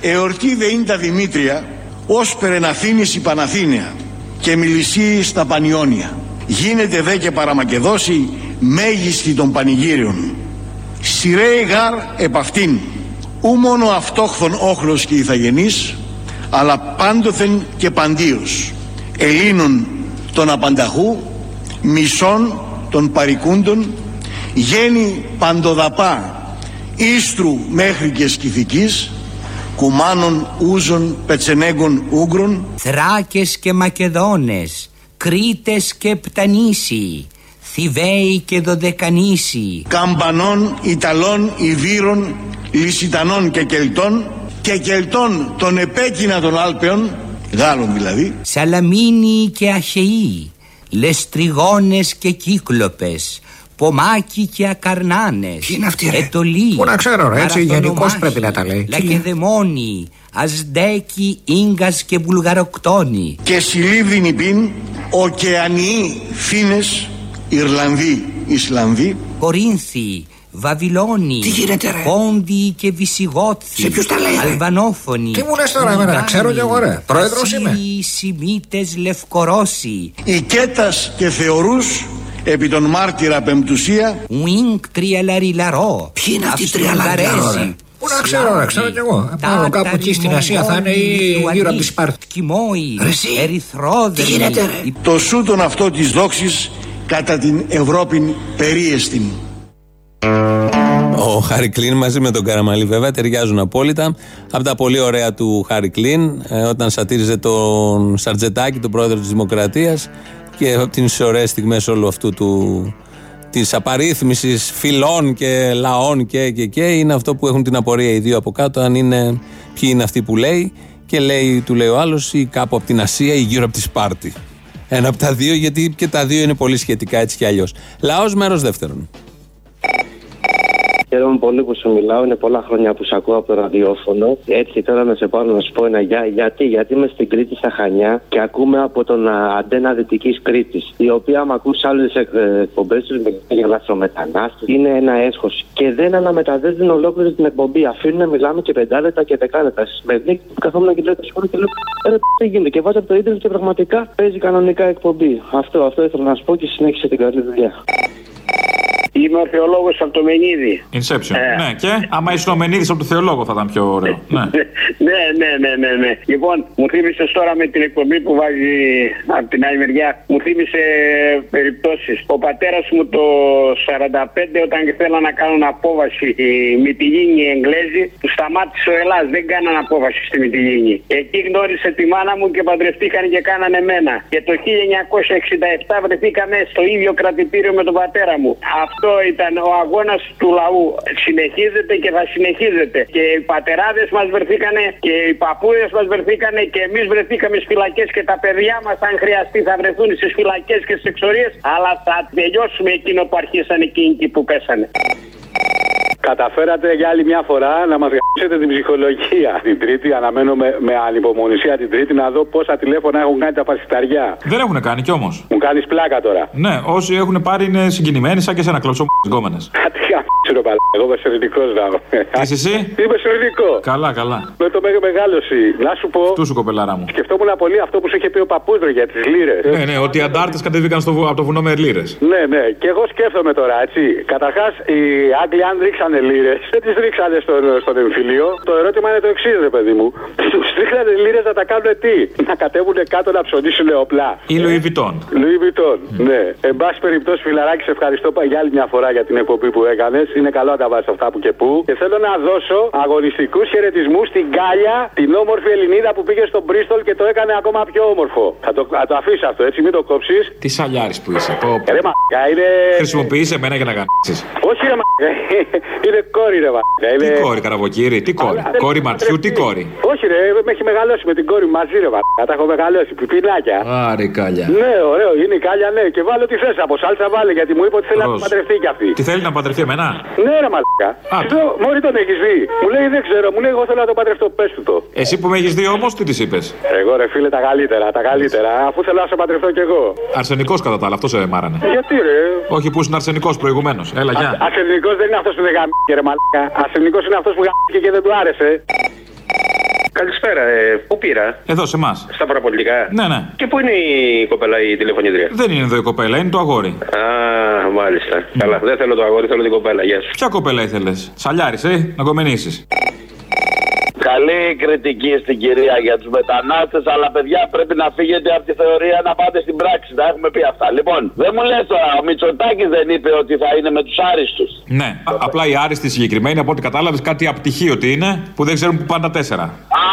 S11: Εορτή δε είναι τα Δημήτρια, όσπερε να η Παναθήνια και μιλησεί στα Πανιόνια. Γίνεται δε και παραμακεδόση μέγιστη των πανηγύριων. Σιρέι γάρ επ' αυτήν, ου μόνο αυτόχθον όχλος και ηθαγενής, αλλά πάντοθεν και παντίος Ελλήνων των απανταχού μισών των παρικούντων γέννη παντοδαπά Ίστρου μέχρι και σκυθικής κουμάνων ούζων πετσενέγκων ούγκρων.
S21: Θράκες και Μακεδόνες Κρήτες και Πτανήσι Θηβαίοι και Δωδεκανήσι.
S11: Καμπανών, Ιταλών, Ιβύρων, Λυσιτανών και Κελτών και Κελτών των επέκεινα των Άλπαιων, Γάλλων δηλαδή,
S21: Σαλαμίνοι και Αχαιοί, Λεστριγόνες και Κύκλοπες, Πομάκι και Ακαρνάνες,
S22: Ποιοι είναι αυτοί ρε,
S21: Ετολοί,
S22: Πού να ξέρω ρε, έτσι γενικώς πρέπει να τα λέει.
S21: Λακεδαιμόνοι, Ασδέκοι, Ίγκας και Βουλγαροκτόνοι.
S11: Και συλλήβδινοι πίν, ωκεανοί φίνες, Ιρλανδοί, Ισλανδοί,
S21: Κορίνθοι, Βαβυλώνοι,
S22: Τι γίνεται, ρε;
S21: Πόντιοι και Βυσιγότθοι,
S22: Σε ποιους τα λέει, ρε;
S21: Αλβανόφωνοι,
S22: Τι μου λες τώρα, εμένα, να ξέρω κι εγώ, ρε. Πρόεδρος είμαι.
S21: Ασσύριοι, Σημίτες, Λευκορώσοι,
S11: Ικέτας και Θεωρούς, επί τον μάρτυρα Πεμπτουσία,
S21: Ουίνκ Τριαλαριλαρό,
S22: Ποιοι είναι αυτοί οι τριαλαριλαρό, ρε; Πού να ξέρω, ρε, ξέρω κι εγώ. Πάω κάπου εκεί στην Ασία θα είναι ή γύρω από της Σπάρτη.
S21: Κιμόη,
S22: Ρε εσύ,
S21: Ερυθρόδερμοι,
S22: τι γίνεται, ρε;
S11: το σούτον αυτό της δόξης κατά την Ευρώπην περίεστην.
S3: Ο Χάρη Κλίν μαζί με τον Καραμαλή βέβαια ταιριάζουν απόλυτα. Από τα πολύ ωραία του Χάρη Κλίν, ε, όταν σατήριζε τον Σαρτζετάκη, τον πρόεδρο της Δημοκρατίας και από τις ωραίες στιγμές όλου αυτού του της απαρίθμησης φυλών και λαών και, και, και είναι αυτό που έχουν την απορία οι δύο από κάτω αν είναι ποιοι είναι αυτοί που λέει και λέει, του λέει ο άλλος ή κάπου από την Ασία ή γύρω από τη Σπάρτη. Ένα από τα δύο γιατί και τα δύο είναι πολύ σχετικά έτσι κι αλλιώς. Λαός μέρος δεύτερον.
S23: Χαίρομαι πολύ που σου μιλάω. Είναι πολλά χρόνια που σε ακούω από το ραδιόφωνο. Έτσι τώρα να σε πάρω να σου πω ένα γεια. Γιατί, γιατί είμαι στην Κρήτη στα Χανιά και ακούμε από τον α, αντένα Δυτικής Κρήτης. Η οποία, άμα ακούσεις άλλες εκπομπές τους για λαθρομετανάστες, είναι ένα έσχος. Και δεν αναμεταδίδουν ολόκληρη την εκπομπή. Αφήνουν να μιλάμε και πεντάλεπτα και δεκάλεπτα. Με δίκη που καθόμουν και λέω τα σχόλια και λέω «Ε, Ρε, τι γίνεται; Και βάζω από το ίντερνετ και πραγματικά παίζει κανονικά εκπομπή. Αυτό, αυτό ήθελα να σου πω και συνέχισε την καλή δουλειά.
S24: Είμαι ο θεολόγος από το Μενίδη.
S15: Inception.
S24: Ε.
S15: Ναι, και άμα ήσουν ο Μενίδης από το Θεολόγο θα ήταν πιο ωραίο. ναι.
S24: ναι, ναι, ναι, ναι, ναι. Λοιπόν, μου θύμισες τώρα με την εκπομπή που βάζει από την άλλη μεριά, μου θύμισε περιπτώσεις. Ο πατέρας μου το 45, όταν θέλαν να κάνουν απόβαση οι Μυτιλίνοι Εγγλέζοι, του σταμάτησε ο Ελλάς, δεν κάναν απόβαση στη Μυτιλίνη. Εκεί γνώρισε τη μάνα μου και παντρευτήκαν και κάνανε μένα. Και το 1967 βρεθήκαμε στο ίδιο κρατητήριο με τον πατέρα μου. Αυτό ήταν ο αγώνας του λαού. Συνεχίζεται και θα συνεχίζεται. Και οι πατεράδες μας βρεθήκανε και οι παππούδες μας βρεθήκανε και εμείς βρεθήκαμε στις φυλακές και τα παιδιά μας, αν χρειαστεί, θα βρεθούν στις φυλακές και στις εξορίες. Αλλά θα τελειώσουμε εκείνο που αρχίσανε εκείνοι που πέσανε.
S19: Καταφέρατε για άλλη μια φορά να μας γράψετε την ψυχολογία. Την Τρίτη αναμένω με, με ανυπομονησία την Τρίτη να δω πόσα τηλέφωνα έχουν κάνει τα φασισταριά.
S15: Δεν έχουν κάνει κι όμως.
S19: Μου κάνεις πλάκα τώρα.
S15: Ναι, όσοι έχουν πάρει είναι συγκινημένοι σαν και σε ένα κλωτσό γκόμενες.
S19: Κάτι χαμίσιο παλά. Εγώ είμαι σερνικό να
S15: Τι είσαι εσύ;
S19: Είμαι σερνικό.
S15: Καλά, καλά.
S19: Με το μέγα μεγάλωση. Να σου πω.
S15: Του σου κοπελάρα μου.
S19: Σκεφτόμουν πολύ αυτό που σου είχε πει ο παππούδρο για τις λίρε.
S15: Ναι, ναι, ότι οι αντάρτες κατεβήκαν στο, βου- από το βουνό με λίρε.
S19: Ναι, ναι. Και εγώ σκέφτομαι τώρα, έτσι. Καταρχάς, οι Άγγλοι, αν ρίξανε λίρες, δεν τις ρίξανε στον, στον εμφυλίο. Το ερώτημα είναι το εξής, ρε παιδί μου. Του ρίξανε λίρες να τα κάνουν τι; Να κατέβουν κάτω να ψωνίσουν όπλα.
S15: Ή Λουί Βιτόν.
S19: Λουί Βιτόν, ναι. Εν πάση περιπτώσει, φιλαράκι, σε ευχαριστώ πα- για άλλη μια φορά για την εκπομπή που έκανες. Είναι καλό να τα βάζεις αυτά που και που. Και θέλω να δώσω αγωνιστικούς χαιρετισμούς στην Γκάλια, την όμορφη Ελληνίδα που πήγε στον Μπρίστολ και το έκανε ακόμα πιο όμορφο. Θα το, θα το αφήσει αυτό, έτσι, μην το κόψεις.
S15: Τι σαλιάρης που είσαι. Πω, πω.
S19: Ρε μαλάκα, είναι.
S15: Χρησιμοποιείς εμένα για να γαμίσει.
S19: Όχι ρε μαλάκα, είναι κόρη ρε μαλάκα.
S15: Τι
S19: Είναι...
S15: κόρη, καραβοκύρι, τι κόρη;
S19: Αλλά-
S15: Κόρη ματιού, τι κόρη;
S19: Όχι ρε, με έχει μεγαλώσει με την κόρη μου μαζί ρε μαλάκα. Τα έχω μεγαλώσει, πιπινάκια.
S15: Άρη κάλια.
S19: Ναι, ωραίο, είναι η κάλια, ναι. Και βάλω τι θες από σάλτσα, βάλε γιατί μου είπε ότι θέλει να
S15: Ροζ.
S19: παντρευτεί κι αυτή.
S15: Τι θέλει να παντρευτεί εμένα;
S19: Ναι, ρε μαλάκα. Λέω, Μόλι τον έχεις δει; Μου λέει δεν ξέρω, μου λέει εγώ θέλω να τον παντρευτώ, πες του το.
S15: Εσύ που με έχεις δει όμως, τι της είπες;
S19: Εγώ ρε φίλε τα καλύτερα, τα καλύτερα. Αφού θέλω να σε παντρευτώ κι εγώ.
S15: Αρσενικός κατά τα άλλα, αυτό σε μάρανε.
S19: Γιατί ρε;
S15: Όχι που ήσουν αρσενικός προηγουμένως. Έλα, γεια.
S19: Ασθενικό δεν είναι αυτός που δεν γαμίκε ρε μαλάκα. Ασθενικό είναι αυτός που γαμίκε και δεν του άρεσε.
S25: Καλησπέρα, ε, πού πήρα;
S15: Εδώ σε εμάς.
S25: Στα παραπολιτικά;
S15: Ναι, ναι.
S25: Και πού είναι η κοπέλα η τηλεφωνήτρια.
S15: Δεν είναι εδώ η κοπέλα, είναι το αγόρι.
S25: Α, μάλιστα. Καλά, δεν θέλω το αγόρι, θέλω την κοπέλα. Γεια σου.
S15: Ποια κοπέλα ήθελες; Σαλιάρης, ε, να κομμενήσεις.
S26: Καλή κριτική στην κυρία για τους μετανάστες, αλλά παιδιά πρέπει να φύγετε από τη θεωρία να πάτε στην πράξη. Τα έχουμε πει αυτά. Λοιπόν, δεν μου λες τώρα, ο Μητσοτάκης δεν είπε ότι θα είναι με τους άριστους.
S15: Ναι, Α- απλά η άριστη συγκεκριμένη, από ό,τι κατάλαβες, κάτι απτυχίο ότι είναι, που δεν ξέρουν που πάνε τα τέσσερα.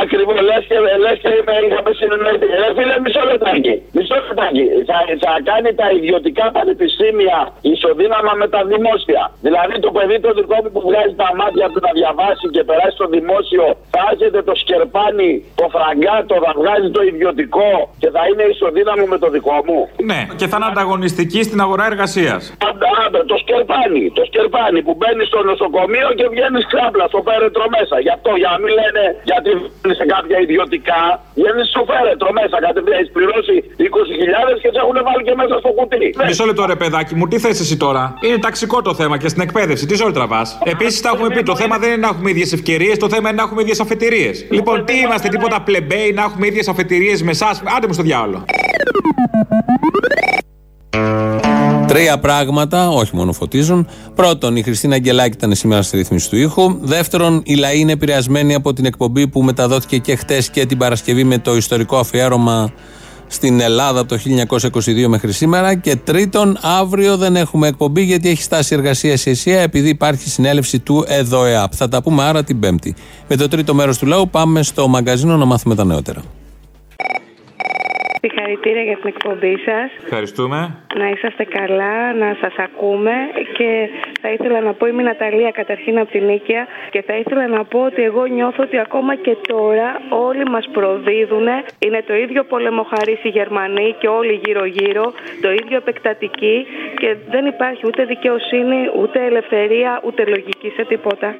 S26: Ακριβώς, λες και, λες και είμαι, είχαμε συνεννοηθεί. Ρε φίλε, μισό λεπτάκι. Μισό λεπτάκι. Θα, θα κάνει τα ιδιωτικά πανεπιστήμια ισοδύναμα με τα δημόσια. Δηλαδή το παιδί το δικό μου που βγάζει τα μάτια του να διαβάσει και περάσει στο δημόσιο, θα έρχεται το σκερπάνι, το φραγκάτο, θα βγάζει το ιδιωτικό και θα είναι ισοδύναμο με το δικό μου.
S15: Ναι, και θα είναι ανταγωνιστική στην αγορά εργασίας.
S26: Άντε, άντε, το σκερπάνι, το σκερπάνι που μπαίνει στο νοσοκομείο και βγαίνει ξάπλα στο φέρετρο μέσα. Γι' αυτό, για να μην λένε γιατί βγαίνει σε κάποια ιδιωτικά, βγαίνει στο φέρετρο μέσα. Κατευθείαν έχεις πληρώσει 20.000 και σε έχουν βάλει και μέσα στο κουτί.
S15: Μισό λεπτό ρε παιδάκι μου, τι θες εσύ τώρα; Είναι ταξικό το θέμα και στην εκπαίδευση. Τι ζωή τραβάς; Επίσης τα έχουμε πει. Το θέμα δεν είναι να έχουμε ίδιες ευκαιρίες, το θέμα είναι να έχουμε ίδιες αφετηρίες. Λοιπόν, τι είμαστε, τίποτα πλεμπέι να έχουμε ίδιες αφετηρίες με εσάς. Άντε μου στο διάολο.
S3: Τρία πράγματα, όχι μόνο φωτίζουν. Πρώτον, η Χριστίνα Αγγελάκη ήταν σήμερα στη ρύθμιση του ήχου. Δεύτερον, οι λαοί είναι επηρεασμένοι από την εκπομπή που μεταδόθηκε και χτες και την Παρασκευή με το ιστορικό αφιέρωμα στην Ελλάδα από το 1922 μέχρι σήμερα. Και τρίτον, αύριο δεν έχουμε εκπομπή γιατί έχει στάσει εργασία η ΕΣΥΑ επειδή υπάρχει συνέλευση του ΕΔΟΕΑΠ. Θα τα πούμε άρα την Πέμπτη. Με το τρίτο μέρος του λαού πάμε στο μαγκαζίνο να μάθουμε τα νεότερα.
S27: Συγχαρητήρια για την εκπομπή σας.
S15: Ευχαριστούμε.
S27: Να είσαστε καλά, να σας ακούμε και θα ήθελα να πω είμαι η Ναταλία καταρχήν από την Νίκαια και θα ήθελα να πω ότι εγώ νιώθω ότι ακόμα και τώρα όλοι μας προδίδουν. Είναι το ίδιο πολεμοχαρή οι Γερμανοί και όλοι γύρω-γύρω, το ίδιο επεκτατική και δεν υπάρχει ούτε δικαιοσύνη, ούτε ελευθερία, ούτε λογική σε τίποτα.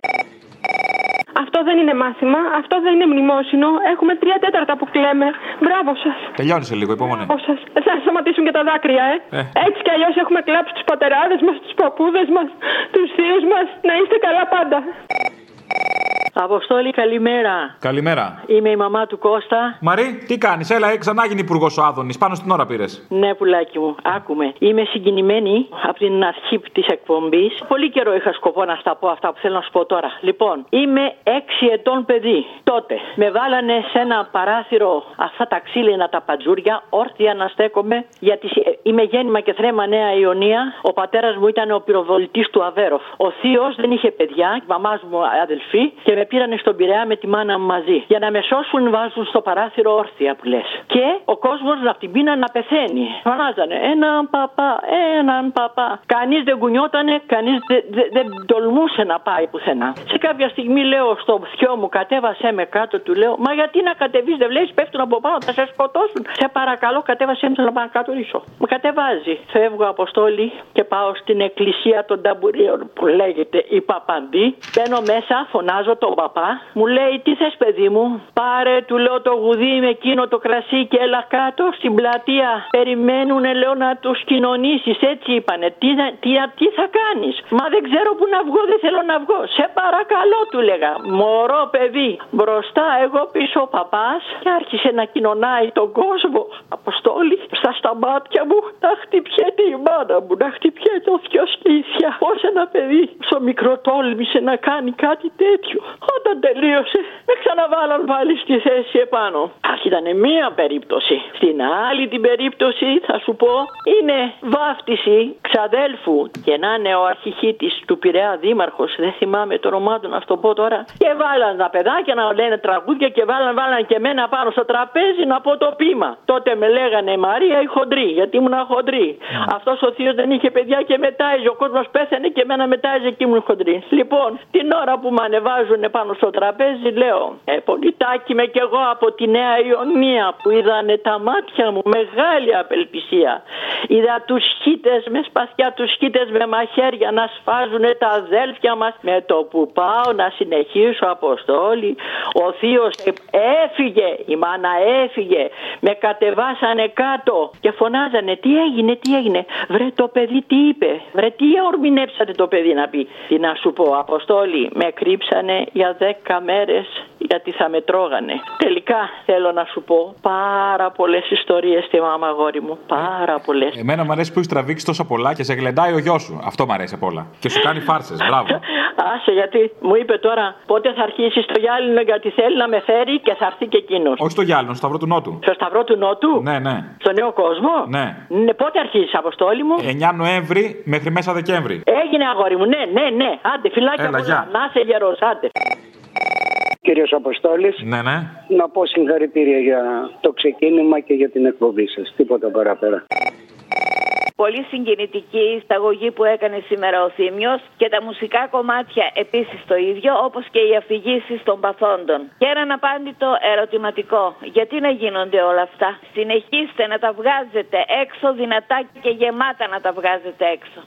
S28: Αυτό δεν είναι μάθημα, αυτό δεν είναι μνημόσυνο. Έχουμε τρία τέταρτα που κλαίμε. Μπράβο σας.
S15: Τελειώνει λίγο, υπομονή.
S28: Μπράβο σας. Θα σταματήσουν και τα δάκρυα, ε.
S15: Ε.
S28: Έτσι κι αλλιώς έχουμε κλάψει τους πατεράδες μας, τους παππούδες μας, τους θείους μας. Να είστε καλά πάντα.
S29: Αποστόλη, καλημέρα.
S15: Καλημέρα.
S29: Είμαι η μαμά του Κώστα.
S15: Μαρή, τι κάνεις, έλα, ε, ξανά γίνει υπουργός ο Άδωνης. Πάνω στην ώρα πήρες.
S29: Ναι, πουλάκι μου, άκουμε. Είμαι συγκινημένη από την αρχή της εκπομπής. Πολύ καιρό είχα σκοπό να στα πω αυτά που θέλω να σου πω τώρα. Λοιπόν, είμαι 6 ετών παιδί. Τότε με βάλανε σε ένα παράθυρο αυτά τα ξύλινα τα πατζούρια, όρθια να στέκομαι, γιατί ε, είμαι γέννημα και θρέμα Νέα Ιωνία. Ο πατέρας μου ήταν ο πυροβολητής του Αβέροφ. Ο θείος δεν είχε παιδιά, η μαμάς μου αδελφή, και με πήρανε στον Πειραιά με τη μάνα μου μαζί. Για να με σώσουν, βάζουν στο παράθυρο όρθια που λες. Και ο κόσμος να την πείνα να πεθαίνει. Φωνάζανε έναν παπά, έναν παπά. Κανείς δεν κουνιότανε, κανείς δεν δε, δεν τολμούσε να πάει πουθενά. Σε κάποια στιγμή λέω στο θειό μου, κατέβασέ με κάτω, του λέω, Μα γιατί να κατεβείς, δεν βλέπεις, πέφτουν από πάνω, θα σε σκοτώσουν. Σε παρακαλώ, κατέβασέ με να πάω κάτω ρίσω. Με κατεβάζει. Φεύγω αποστόλη και πάω στην εκκλησία των ταμπουρίων που λέγεται η Παπαντή. Μπαίνω μέσα, φωνάζω τον παπά. Μου λέει, Τι θες, παιδί μου, πάρε, του λέω το γουδί με εκείνο το κρασί και έλα κάτω στην πλατεία. Περιμένουν, λέω, να τους κοινωνήσεις. Έτσι είπανε. Τι, θα- τι, τι θα κάνεις; Μα δεν ξέρω που να βγω, δεν θέλω να βγω. Σε παρακαλώ, του λέγα. Μωρό παιδί. Μπροστά, εγώ πίσω ο παπάς και άρχισε να κοινωνάει τον κόσμο. Αποστόλη, στα σταμάτια μου να χτυπιέται η μάνα μου, να χτυπιέται ο θειός και η θεία. Πώς ένα παιδί στο μικρό τόλμησε να κάνει κάτι τέτοιο. Όταν τελείωσε, με ξαναβάλαν πάλι στη θέση επάνω. Αχ, ήταν μία περίπτωση. Στην άλλη την περίπτωση, θα σου πω, είναι βάφτιση ξαδέλφου και να είναι ο αρχιχίτης του Πειραιά δήμαρχος, δεν θυμάμαι το όνομά του να σου το πω τώρα. Και βάλαν τα παιδάκια να λένε τραγούδια και βάλαν, βάλαν και μένα πάνω στο τραπέζι να πω το πείμα. Τότε με λέγανε η Μαρία η χοντρή, γιατί ήμουν χοντρή. Αυτός ο θείος δεν είχε παιδιά και μετάιζε. Ο κόσμος πέθανε και εμένα μετάιζε και ήμουν χοντρή. Λοιπόν, την ώρα που με ανεβάζουν πάνω στο τραπέζι, λέω, Ε, πολιτάκι με κι εγώ από τη Νέα Ιωνία που είδανε τα μάτια μου, μεγάλη απελπισία. Είδα τους χίτες με σπαθιά, τους χίτες με μαχαίρια να σφάζουν τα αδέλφια μας. Με το που πάω να συνεχίσω αποστόλη, ο θείος έφυγε, η μάνα έφυγε, με κατεβάσανε κάτω και φωνάζανε τι έγινε, τι έγινε; Βρε το παιδί τι είπε, βρε τι ορμηνέψατε το παιδί να πει; Τι να σου πω, Αποστόλη, με κρύψανε για δέκα μέρες γιατί θα με τρώγανε. Τελικά θέλω να σου πω πάρα πολλές ιστορίες στη μάμα αγόρι μου, πάρα πολλές.
S15: Εμένα μου αρέσει που έχεις τραβήξει τόσο πολλά και σε γλεντάει ο γιος σου. Αυτό μου αρέσει απ' όλα. Και σου κάνει φάρσες. Μπράβο.
S29: Άσε γιατί μου είπε τώρα πότε θα αρχίσει στο γυάλινο γιατί θέλει να με φέρει και θα έρθει και εκείνος.
S15: Όχι στο γυάλινο, στο Σταυρό του Νότου.
S29: Στο Σταυρό του Νότου,
S15: Ναι, ναι.
S29: στο νέο κόσμο;
S15: Ναι.
S29: Ναι, πότε αρχίζει, Αποστόλη μου;
S15: 9 Νοέμβρη μέχρι μέσα Δεκέμβρη.
S29: Έγινε αγόρι μου, ναι, ναι, ναι. Άντε, φυλάκια
S15: Έλα,
S29: πολλά.
S15: γεια.
S29: Να είσαι γερός, άντε.
S30: Κύριος Αποστόλης,
S15: Ναι, ναι.
S30: να πω συγχαρητήρια για το ξεκίνημα και για την εκπομπή σας. Τίποτα παραπέρα.
S31: Πολύ συγκινητική η εισταγωγή που έκανε σήμερα ο Θήμιος και τα μουσικά κομμάτια επίσης το ίδιο όπως και οι αφηγήσεις των παθόντων. Και έναν απάντητο ερωτηματικό. Γιατί να γίνονται όλα αυτά; Συνεχίστε να τα βγάζετε έξω δυνατά και γεμάτα να τα βγάζετε έξω.